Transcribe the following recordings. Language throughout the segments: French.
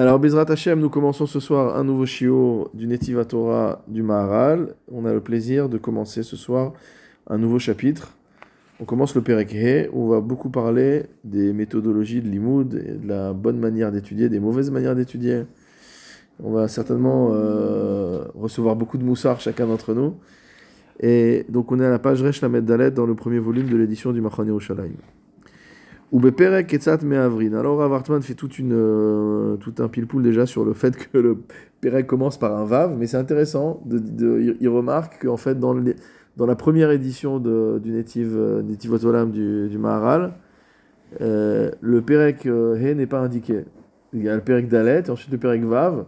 Alors, Bezrat Hashem, nous commençons ce soir un nouveau shiur du Netiva Torah du Maharal. On a le plaisir de commencer ce soir un nouveau chapitre. On commence le Perek He, où on va beaucoup parler des méthodologies de l'imoud, de la bonne manière d'étudier, des mauvaises manières d'étudier. On va certainement euh, recevoir beaucoup de moussard chacun d'entre nous. Et donc, on est à la page Resh Lamed Dalet dans le premier volume de l'édition du Machane Yerushalayim. Ou Beperek Ketzat Me'avrin. Alors, Rav Hartman fait toute une, euh, tout un pile-poule déjà sur le fait que le Perek commence par un Vav, mais c'est intéressant. De, de- il remarque qu'en fait, dans, le- dans la première édition du Netiv, euh, Netiv Otolam du, du Maharal, euh, le Perek euh, He n'est pas indiqué. Il y a le Perek Dalet et ensuite le Perek Vav.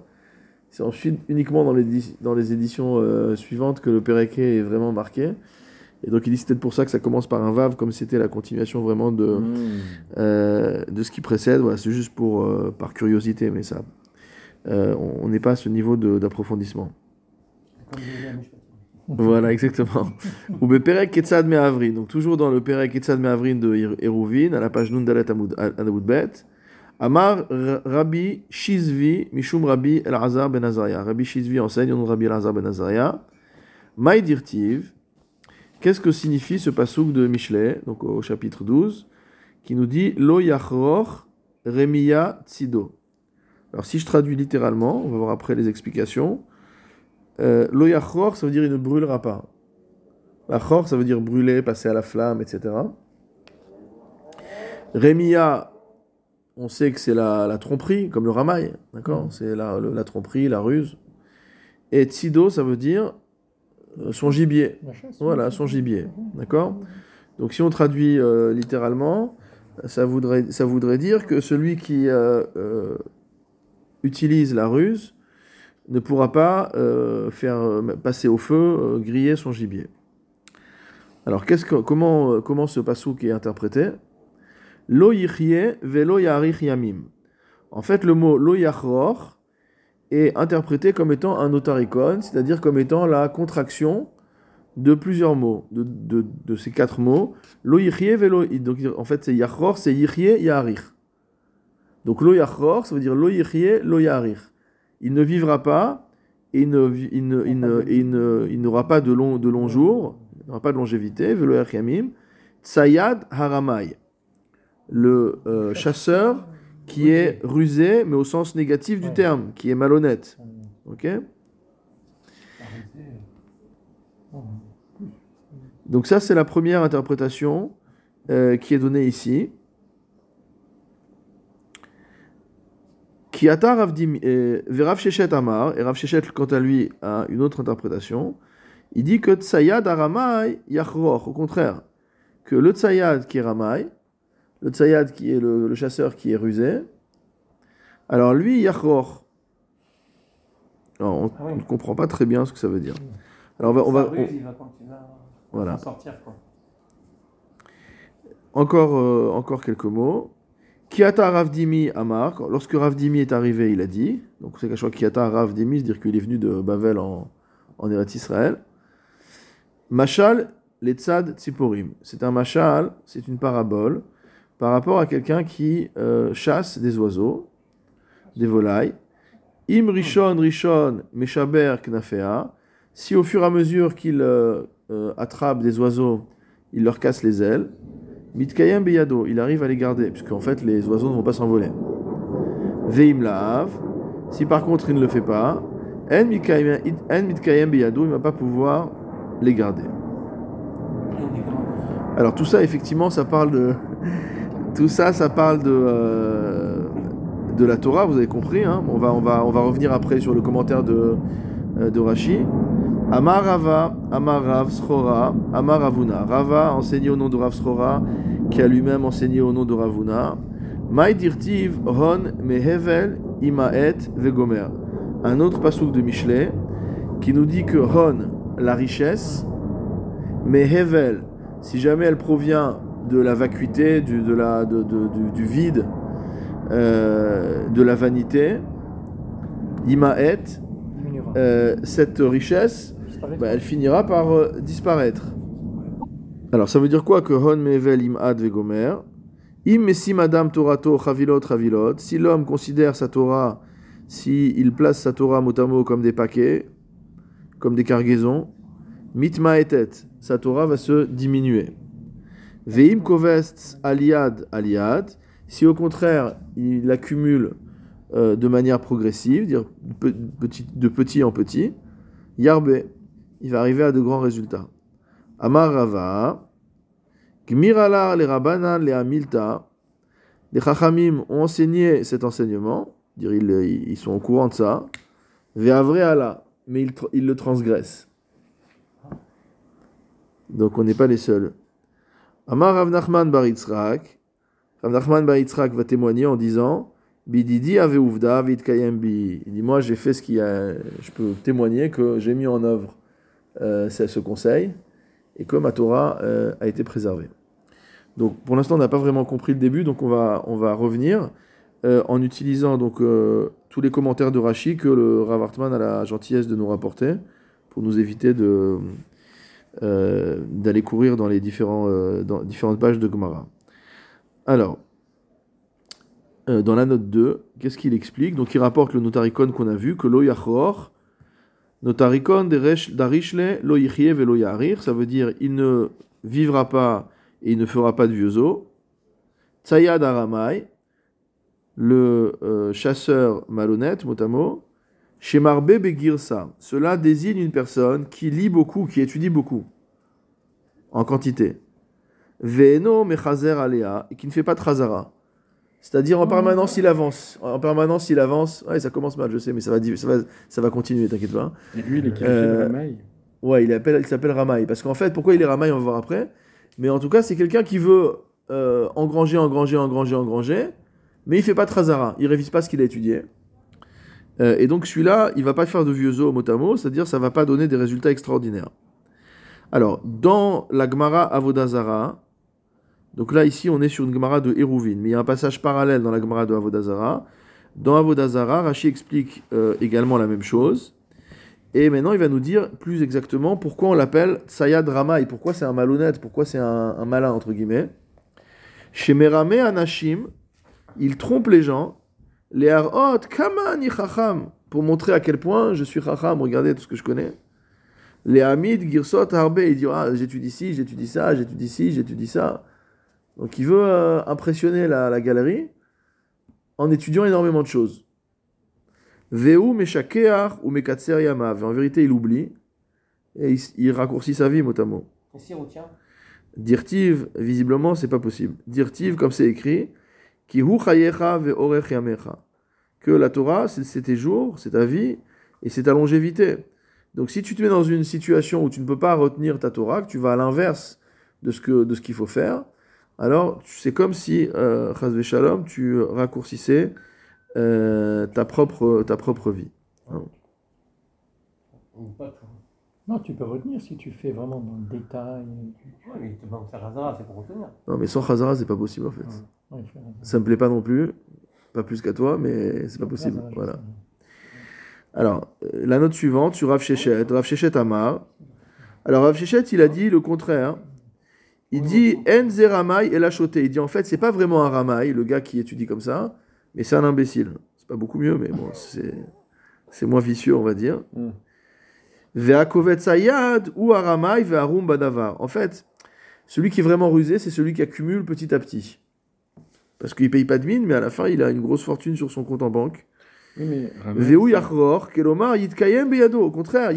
C'est ensuite uniquement dans les, dans les éditions suivantes que le Perek He est vraiment marqué. Et donc il dit c'est peut-être pour ça que ça commence par un Vav, comme c'était la continuation vraiment de, euh, de ce qui précède. Voilà, c'est juste pour, euh, par curiosité, mais ça, euh, on n'est pas à ce niveau d'approfondissement. Voilà, exactement. Ou be Perek Ketzad Me'avrin. Donc, toujours dans le Perek Ketzad Me'avrin de Eruvin, à la page Nundalet Amud Amud Bet. Amar Rabbi Shizvi, Mishum Rabbi El-Azar Ben Azaria. Rabbi Shizvi enseigne au nom de Rabbi El-Azar Ben Azaria. Maï Dirtiv. Qu'est-ce que signifie ce pasouk de Michelet, donc au chapitre 12, qui nous dit Lo Yachror Remiya Tsido. Alors, si je traduis littéralement, on va voir après les explications. Euh, Lo yachor, ça veut dire il ne brûlera pas. La chor, ça veut dire brûler, passer à la flamme, etc. Rémia, on sait que c'est la, la tromperie, comme le ramail, d'accord? C'est la, tromperie, la ruse. Et tsido, ça veut dire son gibier. Voilà, son gibier, d'accord Donc si on traduit euh, littéralement, ça voudrait, ça voudrait dire que celui qui euh, euh, utilise la ruse ne pourra pas euh, faire euh, passer au feu, euh, griller son gibier. Alors, qu'est-ce que, comment, euh, comment ce pasouk est interprété? Lo yichye velo yarich yamim. En fait, le mot lo yachror est interprété comme étant un otarikon, c'est-à-dire comme étant la contraction de plusieurs mots, de, de, de ces quatre mots. Lo velo. Donc, en fait, c'est yachror, c'est yichye yarich. Donc, lo yachror, ça veut dire lo yichye, lo il ne vivra pas et il n'aura pas de long, de longs jours, il n'aura pas de longévité. Velo tsayad haramai, le euh, chasseur qui est rusé, mais au sens négatif du Ouais. terme, qui est malhonnête. Ok Donc ça, c'est la première interprétation euh, qui est donnée ici. Rav Dim- euh, Verav Shechet Amar, et Rav Shechet, quant à lui, a une autre interprétation. Il dit que Tsayad Aramai Yachror, au contraire, que le Tsayad qui est Ramai, le Tsayad qui est le, le chasseur qui est rusé, alors lui, Yachror. Alors, on Ah oui. ne comprend pas très bien ce que ça veut dire. Alors on va, on va- Sa ruse, on- il va quand il va voilà. s'en sortir, quoi. Encore, euh, encore quelques mots. Kiata Ravdimi Amar, lorsque Ravdimi est arrivé, il a dit, donc c'est qu'à chaque fois Kiata Ravdimi, c'est-à-dire qu'il est venu de Bavel en, en Eretz Israël. Machal Letzad Tziporim. C'est un machal, c'est une parabole, par rapport à quelqu'un qui euh, chasse des oiseaux, des volailles. Im Rishon Rishon Meshaber Knafea. Si au fur et à mesure qu'il euh, euh, attrape des oiseaux, il leur casse les ailes. Mitkayem beyado, il arrive à les garder, puisqu'en fait les oiseaux ne vont pas s'envoler. Veim laav, si par contre il ne le fait pas, en mitkayem beyado, il ne va pas pouvoir les garder. Alors tout ça, effectivement, ça parle de... Tout ça, ça parle de, euh, de la Torah, vous avez compris. hein. on, va, on, va, on va revenir après sur le commentaire de, euh, de Rashi. Amar Rava, Amar Rav Srora, Amar Ravuna. Rava enseigné au nom de Rav Srora, qui a lui-même enseigné au nom de Ravuna. Maï dirtiv hon mehevel imaet vegomer. Un autre pasouk de Michelet qui nous dit que hon, la richesse, mehevel, si jamais elle provient de la vacuité, du, de la, de- de- du, du vide, euh, de la vanité, imaet, euh, cette richesse, bah, elle finira par euh, disparaître. Alors ça veut dire quoi que hon mevel im ad vegomer Im adam torato chavilot chavilot. Si l'homme considère sa Torah s'il place sa Torah mot à mot comme des paquets, comme des cargaisons, mitma et tête, sa Torah va se diminuer. Veim kovest aliad aliad, si au contraire il accumule euh, de manière progressive, dire de petit en petit, yarbe, il va arriver à de grands résultats. Amar Rava, Gmiralar les Rabanan les Amilta, les Chachamim ont enseigné cet enseignement, dire ils, ils sont au courant de ça, Ve'avre Allah, mais ils, ils le transgressent. Donc on n'est pas les seuls. Amar Rav Nachman bar Yitzhak, Rav Nachman bar Yitzhak va témoigner en disant Bididi ave uvda vitkayem bi. Il dit Moi j'ai fait ce qui a. Je peux témoigner que j'ai mis en œuvre euh, ce conseil et que ma Torah euh, a été préservée. Donc pour l'instant on n'a pas vraiment compris le début, donc on va, on va revenir euh, en utilisant donc tous les commentaires de Rashi que le Rav Hartman a la gentillesse de nous rapporter pour nous éviter de euh, d'aller courir dans les euh, différentes pages de Gemara. Alors, euh, dans la note 2, qu'est-ce qu'il explique? Donc il rapporte le notaricon qu'on a vu, que lo yachor, notaricon darishle lo yichye ve lo ça veut dire il ne vivra pas et il ne fera pas de vieux os. Tsayad aramai, le chasseur malhonnête, mot à mot, Shemarbe begirsa, cela désigne une personne qui lit beaucoup, qui étudie beaucoup, en quantité. Ve'eno mechazer alea, et qui ne fait pas de chazara. C'est-à-dire en permanence il avance. En permanence il avance. Ouais, ça commence mal, je sais, mais ça va, ça va, ça va continuer, t'inquiète pas. Et lui, il est Euh, Ramaï. Ouais, il, appelle, il s'appelle Ramaï. Parce qu'en fait, pourquoi il est Ramaï, on va voir après. Mais en tout cas, c'est quelqu'un qui veut euh, engranger, engranger, engranger, engranger, mais il fait pas de Trazara. Il révise pas ce qu'il a étudié. Euh, et donc celui-là, il va pas faire de vieux os mot à mot, c'est-à-dire ça va pas donner des résultats extraordinaires. Alors, dans la Gemara Avodazara, donc là, ici, on est sur une Gemara de Hérouvine, mais il y a un passage parallèle dans la Gemara de Avodazara. Dans Avodazara, Rashi explique euh, également la même chose. Et maintenant, il va nous dire plus exactement pourquoi on l'appelle Tsayad Ramaï, pourquoi c'est un malhonnête, pourquoi c'est un, un malin, entre guillemets. Chez Merame Anashim, il trompe les gens, les Harot, Kamani Chacham, pour montrer à quel point je suis Chacham, regardez tout ce que je connais. Les Hamid, Girsot, Harbe, il dit ah, j'étudie ci, j'étudie ça, j'étudie ci, j'étudie ça. Donc il veut euh, impressionner la, la galerie en étudiant énormément de choses. Veu meshakeach ou mekatser yamav. En vérité, il oublie et il, il raccourcit sa vie mot à mot. Et si on tient? Dirtiv, visiblement, c'est pas possible. Dirtiv, comme c'est écrit, Que la Torah, c'est tes jours, c'est ta vie et c'est ta longévité. Donc si tu te mets dans une situation où tu ne peux pas retenir ta Torah, que tu vas à l'inverse de ce que de ce qu'il faut faire, alors c'est comme si, euh, shalom, tu raccourcissais euh, ta, propre, ta propre vie. Tout. Non, tu peux retenir si tu fais vraiment dans le détail. Mais tu demandes faire Hazara, c'est pour retenir. Non, mais sans chazara, c'est pas possible en fait. Ouais, Ça me plaît pas non plus, pas plus qu'à toi, mais c'est pas possible. Voilà. Alors, euh, la note suivante sur Rav Shechet, Rav Shechet Amar. Alors, Rav Shechet, il a dit le contraire. Il dit En ze Ramaï et la Il dit en fait, c'est pas vraiment un Ramaï, le gars qui étudie comme ça, mais c'est un imbécile. C'est pas beaucoup mieux, mais bon, c'est c'est moins vicieux, on va dire. Mm. Ve'akovet sayad ou Aramaï ve'arum badavar. En fait, celui qui est vraiment rusé, c'est celui qui accumule petit à petit. Parce qu'il paye pas de mine, mais à la fin, il a une grosse fortune sur son compte en banque. Au contraire.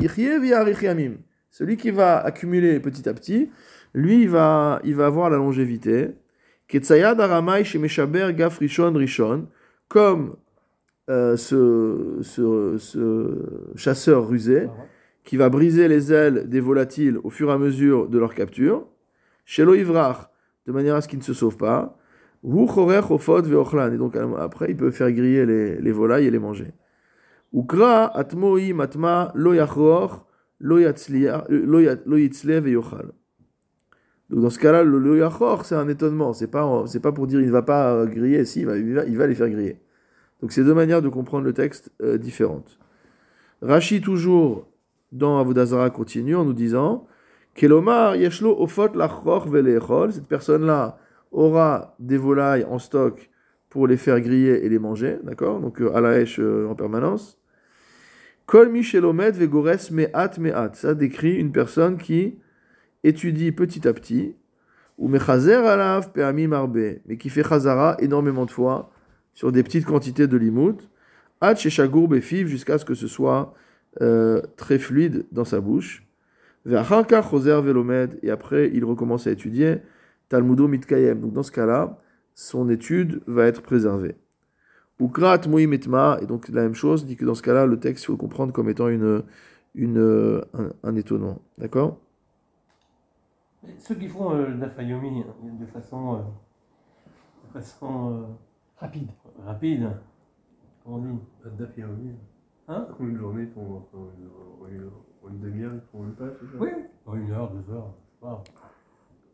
Celui qui va accumuler petit à petit, lui, il va, il va avoir la longévité. Comme euh, ce, ce, ce chasseur rusé Ah qui va briser les ailes des volatiles au fur et à mesure de leur capture. Shelo ivrach, de manière à ce qu'ils ne se sauvent pas. Hu chorech veochlan. Et donc après, il peut faire griller les, les volailles et les manger. Ukra atmoi matma lo yachror lo veyochal. Donc dans ce cas-là, le lo yachror, c'est un étonnement. C'est pas, pas pour dire il ne va pas euh, griller. Si, il va, il va, il va les faire griller. Donc c'est deux manières de comprendre le texte euh, différentes. Rashi toujours dans Avodazara continue en nous disant Kelomar yeshlo ofot lachroch velechol. Cette personne-là aura des volailles en stock pour les faire griller et les manger, d'accord? Donc euh, à la hache euh, en permanence. Kol Michelomet Vegores Me'at Me'at. Ça décrit une personne qui étudie petit à petit, ou Mechazer Alav Pe'ami Marbe, mais qui fait Chazara énormément de fois sur des petites quantités de limout, Hat Sheshagour Befiv, jusqu'à ce que ce soit euh, très fluide dans sa bouche. Et après il recommence à étudier Talmudo Mitkayem. Donc dans ce cas-là, son étude va être préservée. Ukrat Moimetma, et donc la même chose, dit que dans ce cas-là, le texte, il faut le comprendre comme étant une, une, un, un étonnement. D'accord? Ceux qui font euh, le Dafayomi hein, de façon, euh, de façon euh, Rapide. rapide, comment on dit? Daf Yomi. Hein En une journée, en en une, en une demi-heure, ils font une page, c'est ça? Oui, en une heure, deux heures, je sais pas.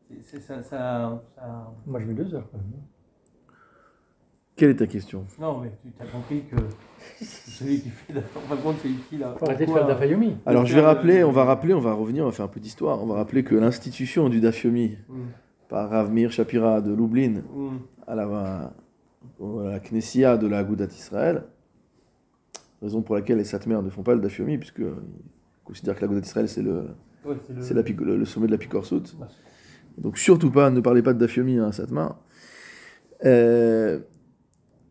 C'est- C'est ça, ça, ça- Moi, je mets deux heures quand même. Quelle est ta question? Non, mais tu as compris que celui qui fait la fin de compte, c'est utile à. Faut arrêter de faire de la Fayomi. Alors je vais rappeler, on va rappeler, on va revenir, on va faire un peu d'histoire. On va rappeler que l'institution du Dafyomi Hum, par Rav Meir Shapira de Lublin hum. à la, à la Knessia de la Agudat Israël, raison pour laquelle les Satmers ne font pas le Dafyomi, puisqu'ils considèrent que la Agudat Israël c'est le, Ouais, le- c'est la pic- le, le sommet de la Picorsout. Ouais. Donc surtout pas, ne parlez pas de Dafyomi à un Satmar. Euh,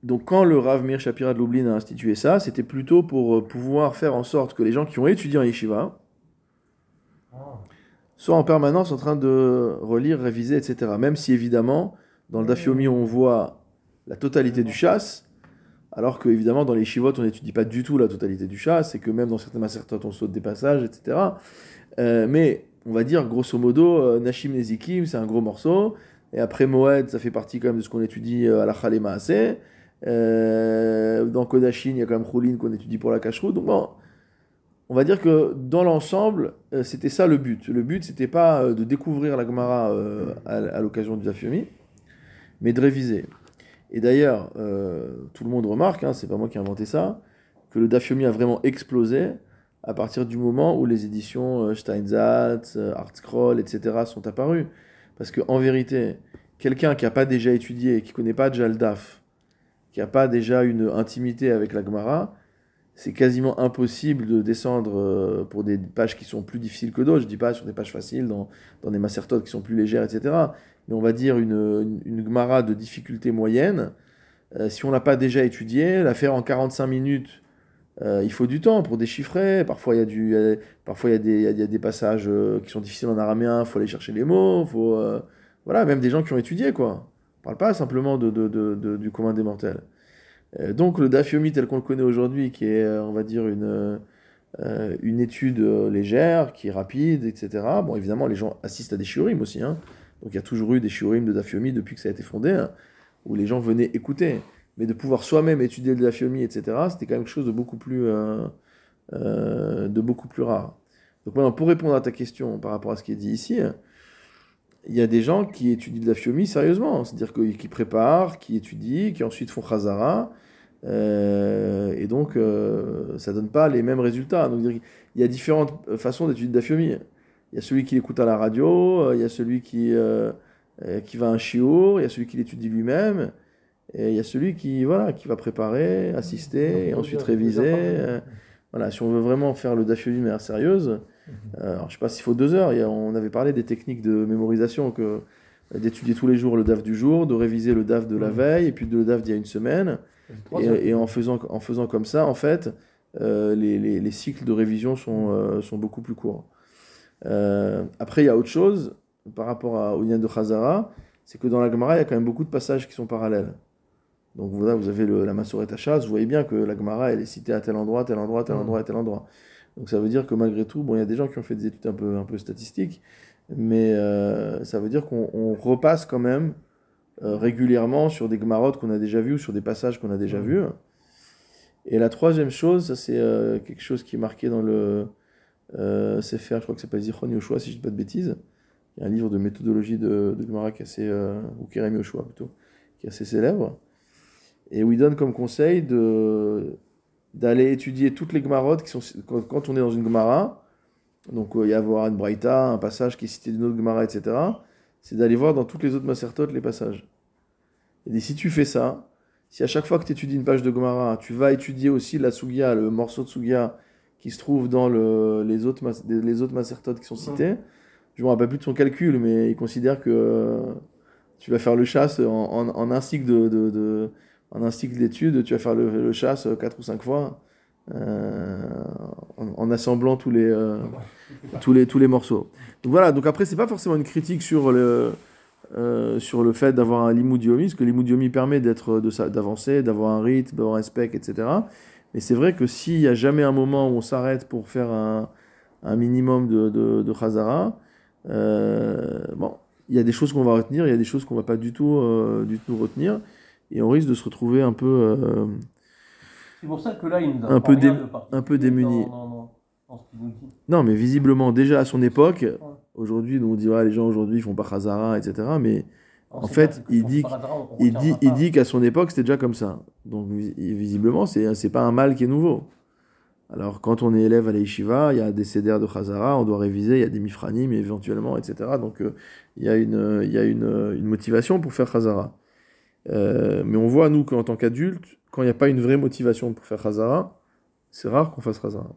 donc quand le Rav Meir Shapira de Lublin a institué ça, c'était plutôt pour euh, pouvoir faire en sorte que les gens qui ont étudié en yeshiva Ah. soient en permanence en train de relire, réviser, etc. Même si évidemment, dans le Dafyomi, on voit la totalité du chasse, alors que évidemment dans les yeshivot, on n'étudie pas du tout la totalité du chasse, et que même dans certains macertotes, on saute des passages, etc. Euh, mais on va dire, grosso modo, euh, Nashim Nezikim, c'est un gros morceau, et après Moed, ça fait partie quand même de ce qu'on étudie euh, à la Maaseh. Euh, dans Kodashin, il y a quand même Choulin qu'on étudie pour la Kashrut. Donc bon, on va dire que dans l'ensemble, c'était ça le but. Le but, c'était pas de découvrir la Gemara à, à l'occasion du Dafyomi, mais de réviser. Et d'ailleurs, euh, tout le monde remarque, hein, c'est pas moi qui ai inventé ça, que le Dafyomi a vraiment explosé à partir du moment où les éditions euh, Steinsaltz, euh, Artscroll, etc. sont apparues. Parce qu'en vérité, quelqu'un qui n'a pas déjà étudié, qui connaît pas déjà le DAF, qui n'a pas déjà une intimité avec la Gemara, c'est quasiment impossible de descendre euh, pour des pages qui sont plus difficiles que d'autres. Je dis pas sur des pages faciles, dans, dans des macertotes qui sont plus légères, etc. Mais on va dire une, une, une Gemara de difficulté moyenne. euh, si on l'a pas déjà étudié, la faire en 45 minutes, euh, il faut du temps pour déchiffrer. Parfois, il y a, du, y a- des, y a- des passages qui sont difficiles en araméen, il faut aller chercher les mots. Faut, voilà, même des gens qui ont étudié, quoi. On parle pas simplement de- de- du commun des mortels. Euh, donc le Dafyomi tel qu'on le connaît aujourd'hui, qui est, euh, on va dire, une, euh, une étude légère, qui est rapide, etc. Bon, évidemment, les gens assistent à des shiurim aussi. hein. Donc il y a toujours eu des shiurim de Dafyomi depuis que ça a été fondé, hein, où les gens venaient écouter. Mais de pouvoir soi-même étudier le Dafyomi, etc., c'était quand même quelque chose de beaucoup plus, de beaucoup plus rare. Donc maintenant, pour répondre à ta question par rapport à ce qui est dit ici, il y a des gens qui étudient de la Fiomi sérieusement, c'est-à-dire qui préparent, qui étudient, qui ensuite font Khazara, euh, et donc euh, ça donne pas les mêmes résultats. Donc il y a différentes façons d'étudier de la Fiomi. Il y a celui qui l'écoute à la radio, euh, il y a celui qui, euh, euh, qui va à un chiour, il y a celui qui l'étudie lui-même, et il y a celui qui, voilà, qui va préparer, assister, et ensuite réviser. euh, voilà, si on veut vraiment faire le Dafyomi de manière sérieuse, alors, je sais pas s'il faut deux heures. On avait parlé des techniques de mémorisation, que, d'étudier tous les jours le DAF du jour, de réviser le DAF de la Mhm. veille, et puis de le DAF d'il y a une semaine. Et, et en, faisant, en faisant comme ça, en fait, euh, les, les- les cycles de révision sont, euh, sont beaucoup plus courts. Euh, après, il y a autre chose par rapport à, au lien de Khazara, c'est que dans la Gemara, il y a quand même beaucoup de passages qui sont parallèles. Donc voilà, vous avez le, la Massoret Hachaz, vous voyez bien que la Gemara, elle est citée à tel endroit, tel endroit, tel Mhm. endroit, tel endroit. Donc ça veut dire que malgré tout, bon, il y a des gens qui ont fait des études un peu, un peu statistiques, mais euh, ça veut dire qu'on on repasse quand même euh, régulièrement sur des Gemarot qu'on a déjà vus ou sur des passages qu'on a déjà vus. Et la troisième chose, ça c'est euh, quelque chose qui est marqué dans le Sefer, je crois que ça s'appelle Zichron Yoshua, si je dis pas de bêtises. Il y a un livre de méthodologie de, de Gemara qui est assez, ou Kerem Yoshua plutôt, qui est assez célèbre, et où il donne comme conseil de d'aller étudier toutes les Gemarotes qui sont quand, on est dans une Gemara, donc euh, il y a avoir une Braïta, un passage qui est cité d'une autre Gemara, etc. C'est d'aller voir dans toutes les autres Macertotes les passages. Et si tu fais ça, si à chaque fois que tu étudies une page de Gemara, tu vas étudier aussi la Sugia, le morceau de Sugia qui se trouve dans le, les autres, les autres macertotes qui sont cités, je me rappelle plus de son calcul, mais il considère que euh, tu vas faire le chasse en, en- en un cycle de- de- en un cycle d'études, tu vas faire le, le chasse quatre ou cinq fois euh, en, en assemblant tous les, euh, tous les, tous les morceaux. Donc voilà, donc après, c'est pas forcément une critique sur le, euh, sur le fait d'avoir un limudiomi, parce que l'imudiomi permet d'être, de, d'avancer, d'avoir un rythme, d'avoir un spec, etc. Mais c'est vrai que s'il n'y a jamais un moment où on s'arrête pour faire un, un minimum de, de, de chazara, euh, bon, il y a des choses qu'on va retenir, il y a des choses qu'on va pas du tout, euh, du tout retenir, et on risque de se retrouver un peu, euh, C'est pour ça que là, il nous Un apprend peu dé- un peu démuni. Non, mais visiblement, déjà à son époque, aujourd'hui, on dit, ouais, les gens aujourd'hui ils font pas Khazara, etc. Mais En fait, il dit- il il qu'à son époque c'était déjà comme ça. Donc vis- visiblement, c'est c'est pas un mal qui est nouveau. Alors quand on est élève à l'Eshiva, il y a des CDR de Khazara, on doit réviser, il y a des mifranim éventuellement, etc. Donc euh, il y a, une, il y a une, une motivation pour faire Khazara. Euh, mais on voit, nous, qu'en tant qu'adultes, quand il n'y a pas une vraie motivation pour faire Khazara, c'est rare qu'on fasse Khazara.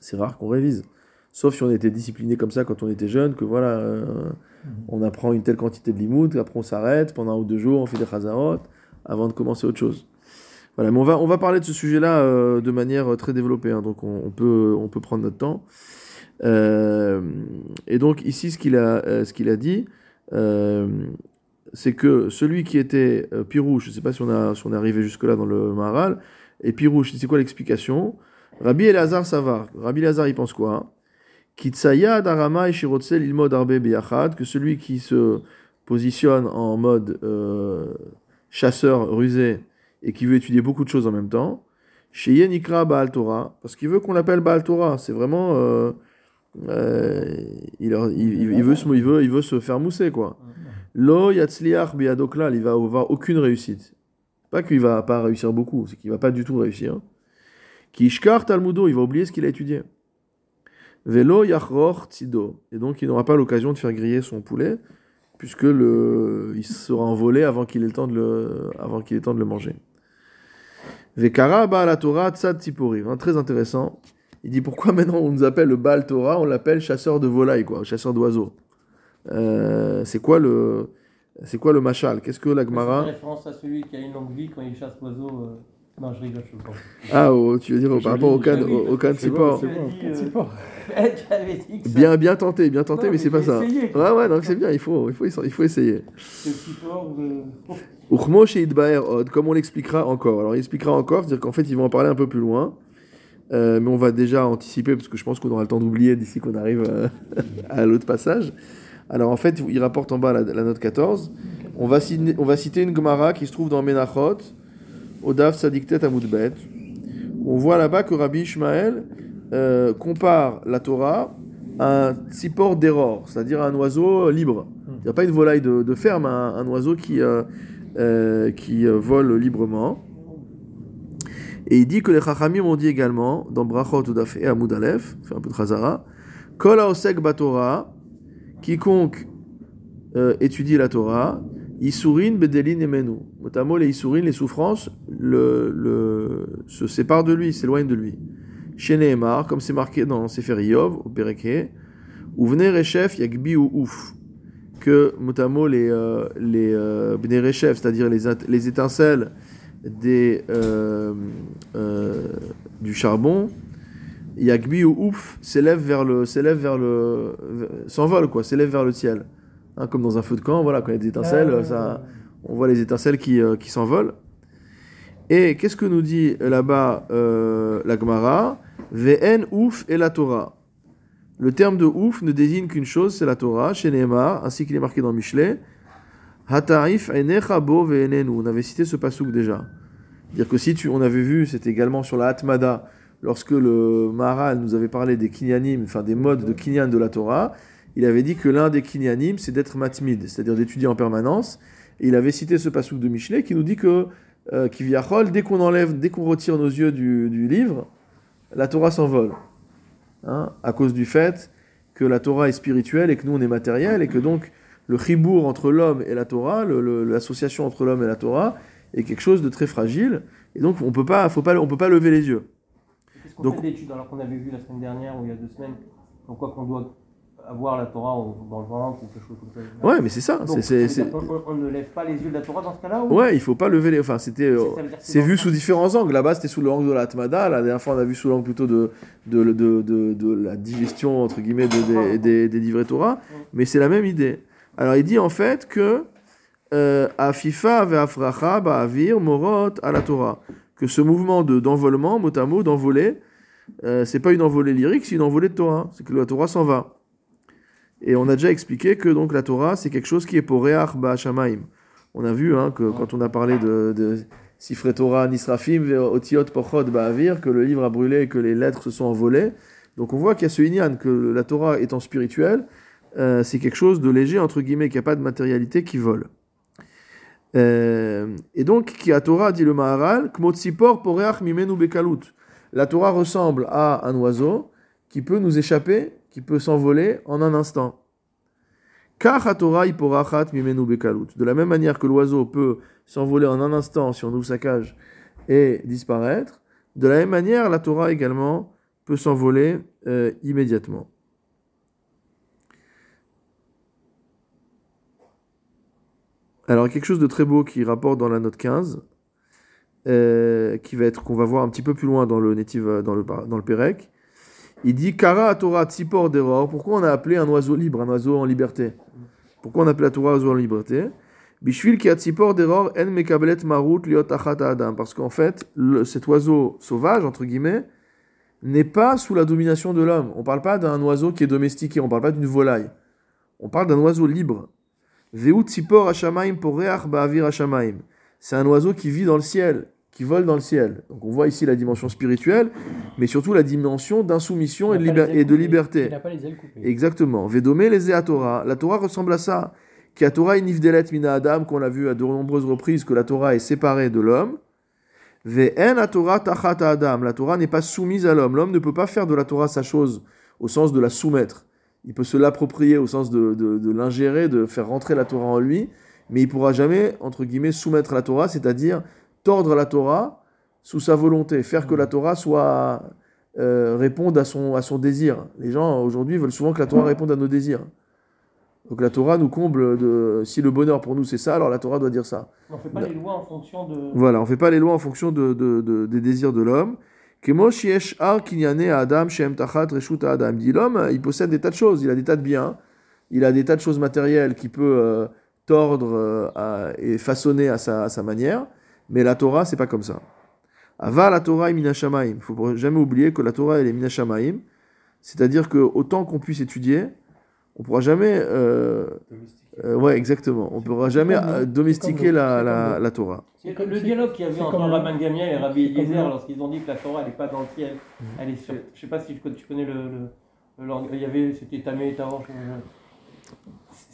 C'est rare qu'on révise. Sauf si on était discipliné comme ça quand on était jeune, que voilà, euh, on apprend une telle quantité de limoud, après on s'arrête, pendant un ou deux jours, on fait des Khazarot, avant de commencer autre chose. Voilà, mais on va, on va parler de ce sujet-là euh, de manière très développée, hein, donc on, on peut, on peut prendre notre temps. Et donc ici, ce qu'il a, ce qu'il a dit, c'est que celui qui était euh, Pirouche, je ne sais pas si on, est arrivé jusque-là dans le Maharal, et Pirouche, c'est quoi l'explication? Rabbi Elazar Savar. Rabbi Elazar, il pense quoi? Kitsaya Darama et Shirotse l'ilmod arbe biyachad, que celui qui se positionne en mode euh, chasseur rusé et qui veut étudier beaucoup de choses en même temps, chez Yenikra Baal Torah, parce qu'il veut qu'on l'appelle Baal Torah, c'est vraiment. euh, euh, il, il, il- il veut se, il, veut, il veut se faire mousser, quoi. Lo yatzliach biadoklal, il va avoir aucune réussite. Pas qu'il va pas réussir beaucoup, c'est qu'il va pas du tout réussir. Qui ishkar talmudo, il va oublier ce qu'il a étudié. Velo yachroch tzido, et donc il n'aura pas l'occasion de faire griller son poulet, puisque le, il sera envolé avant qu'il ait le temps de le, avant qu'il ait le temps de le manger. Vekara Baal Torah tzad très intéressant. Il dit pourquoi maintenant on nous appelle le Baal Torah, on l'appelle chasseur de volailles, quoi, chasseur d'oiseaux. Euh, c'est quoi le, c'est quoi le machal? Qu'est-ce que la C'est Gemara une référence à celui qui a une longue vie quand il chasse l'oiseau. euh, Non, je rigole, je pense. Ah, oh, tu veux dire par rapport au can, au, au can c'est dit, euh, C'est Bien, bien tenté, bien tenté, Non, mais mais c'est pas ça. essayé, Ouais, ouais, donc c'est bien, il faut, il faut, il faut essayer. de- Uchmo chez Idbaer Od, comme on l'expliquera encore. Alors, il expliquera encore, c'est-à-dire qu'en fait, ils vont en parler un peu plus loin. Euh, mais on va déjà anticiper, parce que je pense qu'on aura le temps d'oublier d'ici qu'on arrive euh, à l'autre passage. Alors, en fait, il rapporte en bas la, note 14. On va, citer, on va citer une Gemara qui se trouve dans Menachot, Odav Sadiktet Amoudbet. On voit là-bas que Rabbi Ishmael euh, compare la Torah à un tzipor d'error, c'est-à-dire un oiseau libre. Il n'y a pas une volaille de, de ferme, un, un oiseau qui, qui vole librement. Et il dit que les Chachamim ont dit également, dans Brachot Udaf et Amoud Aleph, fait un peu de Chazara, Kol batorah, quiconque euh, étudie la Torah, Isurin bedelin emenu. Notamment les Isurin, les souffrances, se séparent de lui, s'éloignent de lui. Chez Nehemar, comme c'est marqué dans Sefer Yov, au Pereke, Uvne Rechef Yagbi ou Ouf. Que, notamment, les, euh, les euh, c'est-à-dire les étincelles des, euh, euh, du charbon, Yagbi ou Ouf s'élève vers le, s'élève vers le, s'envole quoi, s'élève vers le ciel. Hein, comme dans un feu de camp, voilà, quand il y a des étincelles, Ah, ça, on voit les étincelles qui, euh, qui s'envolent. Et qu'est-ce que nous dit là-bas la Gemara? Ve'en ouf et la Torah. Le terme de ouf ne désigne qu'une chose, c'est la Torah, chez Nehemar, ainsi qu'il est marqué dans Michelet. Hatarif. On avait cité ce pasouk déjà. Dire que si tu, on avait vu, c'était également sur la Hatmada, lorsque le Maharal nous avait parlé des kinyanim, enfin des modes de kinyan de la Torah, il avait dit que l'un des kinyanim, c'est d'être matmid, c'est-à-dire d'étudier en permanence. Et il avait cité ce pasouk de Michelet qui nous dit que, euh, dès qu'on enlève, dès qu'on retire nos yeux du, du livre, la Torah s'envole. Hein, à cause du fait que la Torah est spirituelle et que nous on est matériel et que donc le chibour entre l'homme et la Torah, l'association entre l'homme et la Torah, est quelque chose de très fragile. Et donc, on peut pas, faut pas, on peut pas lever les yeux. Qu'est-ce qu'on Donc- fait d'études alors qu'on avait vu la semaine dernière ou il y a deux semaines En quoi qu'on doit avoir la Torah dans le ventre ou quelque chose comme ça Ouais, mais c'est ça. Donc, c'est- on, ne lève pas les yeux de la Torah dans ce cas-là ou? Ouais, il faut pas lever les. Enfin, c'était. euh, C'est dans vu sous différents angles. Là-bas, c'était sous l'angle de la Atmada. La dernière fois, on a vu sous l'angle plutôt de, de, de, de, de la digestion, entre guillemets, de- des, des, des livrets Torah. Mais c'est la même idée. Alors, il dit en fait que euh, Afifa ve'afracha ba'avir morot à la Torah. Que ce mouvement de- d'envolement, mot à mot, d'envoler, euh, c'est pas une envolée lyrique, c'est une envolée de Torah. C'est que la Torah s'en va. Et on a déjà expliqué que donc la Torah, c'est quelque chose qui est pour Reach Ba'ashamaim. On a vu hein, que quand on a parlé de, de Sifre Torah, Nisrafim, Otiot Pochot Ba'avir, que le livre a brûlé et que les lettres se sont envolées. Donc on voit qu'il y a ce inyan, que la Torah étant spirituelle, euh, c'est quelque chose de léger, entre guillemets, qui n'a pas de matérialité qui vole. Euh, et donc, qui a Torah, dit le Maharal, Bekalut. La Torah ressemble à un oiseau qui peut nous échapper, qui peut s'envoler en un instant. De la même manière que l'oiseau peut s'envoler en un instant si on ouvre sa cage et disparaître, de la même manière, la Torah également peut s'envoler euh, immédiatement. Alors, quelque chose de très beau qui rapporte dans la note 15, euh, qui va être, qu'on va voir un petit peu plus loin dans le euh, dans le, dans le Pérec. Il dit Kara à Torah Tzipor d'error. Pourquoi on a appelé un oiseau libre, un oiseau en liberté? Pourquoi on appelle la Torah oiseau en liberté? Bishvil Tzipor mekablet marut liot adam. Parce qu'en fait, cet oiseau sauvage, entre guillemets, n'est pas sous la domination de l'homme. On ne parle pas d'un oiseau qui est domestiqué, on ne parle pas d'une volaille. On parle d'un oiseau libre. C'est un oiseau qui vit dans le ciel, qui vole dans le ciel. Donc on voit ici la dimension spirituelle, mais surtout la dimension d'insoumission et, de et liberté. Il n'a pas les ailes coupées. Exactement. Vedome les à Torah. La Torah ressemble à ça. Qui a Torah inifdelet mina Adam, qu'on a vu à de nombreuses reprises que la Torah est séparée de l'homme. Ve'en a Torah tachat Adam. La Torah n'est pas soumise à l'homme. L'homme ne peut pas faire de la Torah sa chose, au sens de la soumettre. Il peut se l'approprier au sens de, de, de l'ingérer, de faire rentrer la Torah en lui, mais il pourra jamais, entre guillemets, soumettre la Torah, c'est-à-dire tordre la Torah sous sa volonté, faire que la Torah soit euh, réponde à son, à son désir. Les gens aujourd'hui veulent souvent que la Torah réponde à nos désirs. Donc la Torah nous comble de si le bonheur pour nous c'est ça, alors la Torah doit dire ça. On ne fait pas les lois en fonction de. Voilà, on fait pas les lois en fonction de, de- de- des désirs de l'homme. Dit l'homme, il possède des tas de choses, il a des tas de biens, il a des tas de choses matérielles qu'il peut euh, tordre euh, et façonner à sa, manière, mais la Torah c'est pas comme ça. Ava la Torah est minashamaim. Il faut jamais oublier que la Torah elle est minashamaim, c'est-à-dire que autant qu'on puisse étudier, on pourra jamais euh. Euh, ouais, exactement. On ne pourra jamais euh, domestiquer la, la, la Torah. C'est le dialogue qu'il y avait entre Rabban Gamiel et Rabbi Eliezer lorsqu'ils ont dit que la Torah elle n'est pas dans le ciel, elle est sur. Je sais pas si tu connais, le, le, Il y avait c'était Tamé et Taor.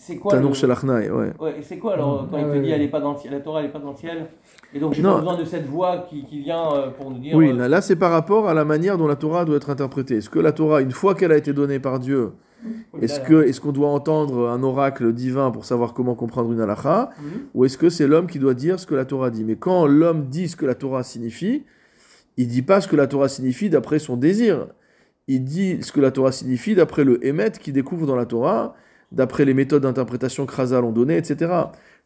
C'est quoi Tanour le- ouais. Ouais, et c'est quoi alors quand Ah il te ouais, dit ouais. elle est pas dans le ciel, la Torah elle est pas dans le ciel et donc j'ai pas besoin de cette voix qui, qui vient euh, pour nous dire. Oui, euh, là, là, c'est par rapport à la manière dont la Torah doit être interprétée. Est-ce que la Torah, une fois qu'elle a été donnée par Dieu, oui, est-ce que est-ce qu'on doit entendre un oracle divin pour savoir comment comprendre une halakha Mhm. ou est-ce que c'est l'homme qui doit dire ce que la Torah dit? Mais quand l'homme dit ce que la Torah signifie, il dit pas ce que la Torah signifie d'après son désir. Il dit ce que la Torah signifie d'après le émet qu'il découvre dans la Torah, d'après les méthodes d'interprétation que Chazal ont données, etc.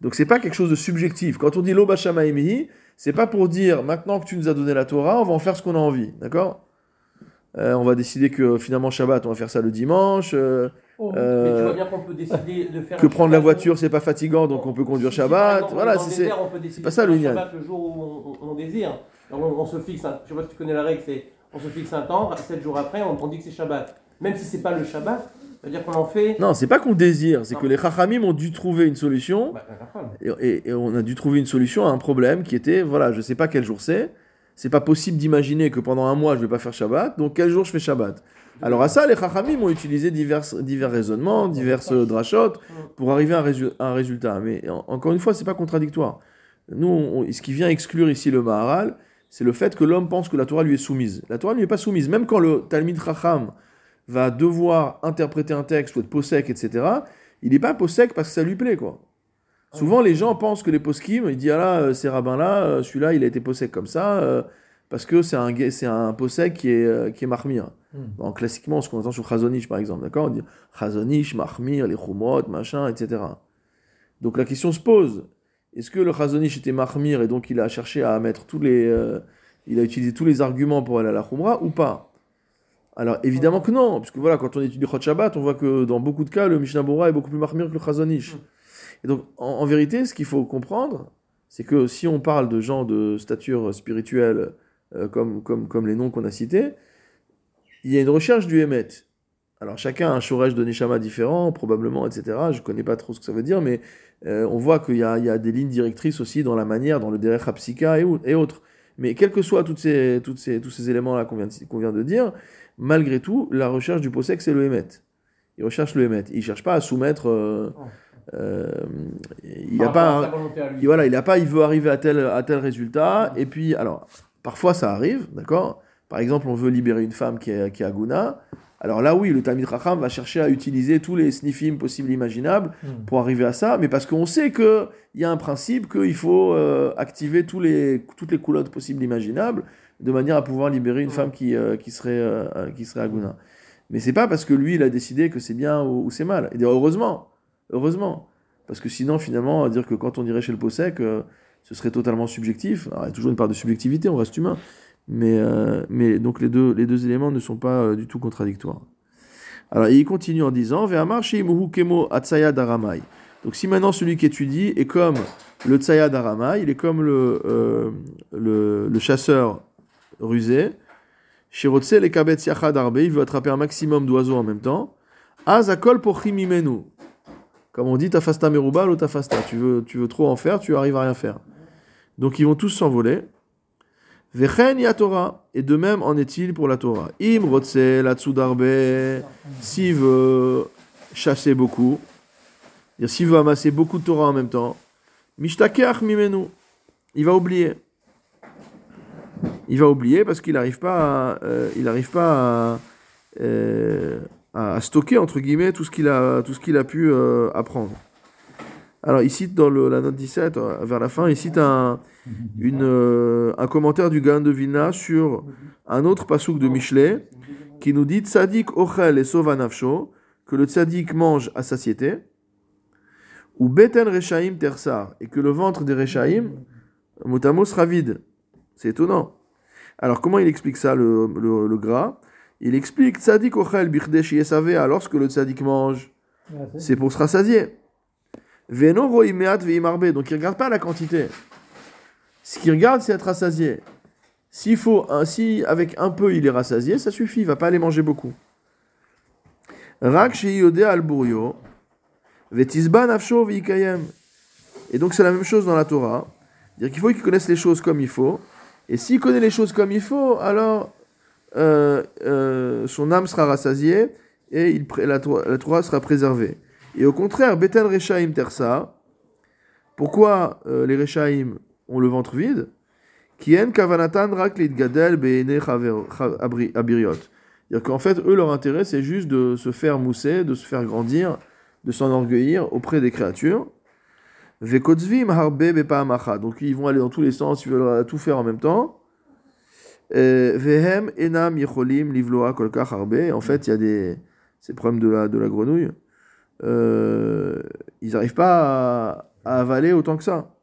Donc c'est pas quelque chose de subjectif. Quand on dit lo bashama emihi, c'est pas pour dire maintenant que tu nous as donné la Torah, on va en faire ce qu'on a envie, d'accord? Euh, On va décider que finalement Shabbat, on va faire ça le dimanche. euh, Oh. Mais tu euh, vois bien qu'on peut décider de faire. que prendre la voiture, c'est pas fatigant, donc on peut conduire Si, Shabbat. exemple, Voilà, c'est. pas ça, le. Shabbat le jour où on, désire. On, on se fixe, un, je sais pas si tu connais la règle, c'est on se fixe un temps, 7 jours après, on, on dit que c'est Shabbat. Même si c'est pas le Shabbat, c'est-à-dire qu'on en fait. Non, c'est pas qu'on désire, c'est que les Chachamim ont dû trouver une solution. Bah. Et, et- et on a dû trouver une solution à un problème qui était voilà, je sais pas quel jour c'est. C'est pas possible d'imaginer que pendant un mois je vais pas faire Shabbat, donc quel jour je fais Shabbat? Alors à ça, les Chachamim ont utilisé divers, divers raisonnements, divers euh, drachot pour arriver à un, résu- à un résultat. Mais en- encore une fois, c'est pas contradictoire. Nous, on- ce qui vient exclure ici le Maharal, c'est le fait que l'homme pense que la Torah lui est soumise. La Torah ne lui est pas soumise. Même quand le Talmid Chacham va devoir interpréter un texte ou être possèque, etc., il n'est pas possèque parce que ça lui plaît, quoi. Souvent, les gens pensent que les poskim, ils disent ah là, euh, ces rabbins-là, euh, celui-là, il a été possède comme ça, euh, parce que c'est un, c'est un possède qui est, qui est marmire. Hmm. Classiquement, ce qu'on entend sur Chazonish, par exemple, d'accord On dit Chazonish, marmir, les chumot, machin, etc. Donc la question se pose est-ce que le Chazonish était marmir et donc il a cherché à mettre tous les. euh, il a utilisé tous les arguments pour aller à la Khumra ou pas? Alors évidemment que non, puisque voilà, quand on étudie Chod Shabbat, on voit que dans beaucoup de cas, le Mishnah Bora est beaucoup plus marmir que le Chazonish. Et donc en, en vérité, ce qu'il faut comprendre, c'est que si on parle de gens de stature spirituelle euh, comme, comme, comme les noms qu'on a cités, il y a une recherche du Hémet. Alors chacun a un shoresh de Neshama différent, probablement, etc. Je ne connais pas trop ce que ça veut dire, mais euh, on voit qu'il y a, il y a des lignes directrices aussi dans la manière, dans le Derech Hapsika et, et autres. Mais quels que soient toutes ces, toutes ces, tous ces éléments-là qu'on vient, vient de dire, malgré tout, la recherche du Posek, c'est le Hémet. Il recherche le Hémet. Il ne cherche pas à soumettre... euh, euh, il n'y a Par pas... voilà, il a pas, il veut arriver à tel, à tel résultat. Et puis, alors, parfois ça arrive, d'accord? Par exemple, on veut libérer une femme qui est, qui est aguna. Alors là, oui, le Talmid Racham va chercher à utiliser tous les sniffim possibles imaginables Hmm. pour arriver à ça, mais parce qu'on sait qu'il y a un principe qu'il faut euh, activer tous les, toutes les coulottes possibles imaginables de manière à pouvoir libérer une femme qui, euh, qui serait, euh, euh, qui serait aguna. Mais c'est pas parce que lui, il a décidé que c'est bien ou, ou c'est mal. Et heureusement, heureusement. Parce que sinon, finalement, dire que quand on irait chez le Possec, euh, ce serait totalement subjectif. Alors, il y a toujours une part de subjectivité, on reste humain. Mais, euh, mais donc les deux, les deux éléments ne sont pas du tout contradictoires. Alors il continue en disant kemo atsaya d'aramai. Donc si maintenant celui qui étudie est comme le tsaya d'aramai, il est comme le, le, le chasseur rusé, Shirotse le kabetz yachad arbe, il veut attraper un maximum d'oiseaux en même temps. Azakol pochim imenu. Comme on dit, tafasta meruba ou tafasta. Tu veux, tu veux trop en faire, tu arrives à rien faire. Donc ils vont tous s'envoler. Vechen ya Torah. Et de même en est-il pour la Torah? Im rotse la tsudarbe. S'il veut chasser beaucoup, s'il veut amasser beaucoup de Torah en même temps, mishtakeach mimenu. Il va oublier. Il va oublier parce qu'il n'arrive pas, à, euh, il arrive pas à, euh, à stocker entre guillemets tout ce qu'il a, tout ce qu'il a pu euh, apprendre. Alors il cite dans le- la note 17, euh, vers la fin, il cite un, un commentaire du Gaon de Vilna sur un autre pasouk de Michelet qui nous dit Tzadik ochel et sova nafsho, que le tzadik mange à satiété, ou beten rechaim tersar, et que le ventre des rechaim, motamo, sera vide. C'est étonnant. Alors comment il explique ça, le, le, le gras? Il explique Tzadik ochel birdesh yesavea, lorsque le tzadik mange, c'est- pour se rassasier. Veno roimeat veimarbe, donc il regarde pas la quantité. Ce qu'il regarde, c'est être rassasié. S'il faut, si avec un peu il est rassasié, ça suffit, il va pas aller manger beaucoup. Rak sheyode al burio, vetisba nafsho veikayem. Et donc c'est la même chose dans la Torah. C'est-à-dire qu'il faut qu'il connaisse les choses comme il faut. Et s'il connaît les choses comme il faut, alors euh, euh, son âme sera rassasiée et il, la, la Torah sera préservée. Et au contraire, Beten Rechaim Tersa, pourquoi euh, les Rechaim ont le ventre vide? Gadel Abiriot. C'est-à-dire qu'en fait, eux, leur intérêt, c'est juste de se faire mousser, de se faire grandir, de s'enorgueillir auprès des créatures. Vekotzvim Harbe Bepa'amacha. Donc ils vont aller dans tous les sens, ils veulent tout faire en même temps. Euh, Vehem Enam Yecholim Livloa Kolkach Harbe. En fait, il y a des. C'est le problème de la, de la grenouille. Euh, ils n'arrivent pas à, avaler autant que ça.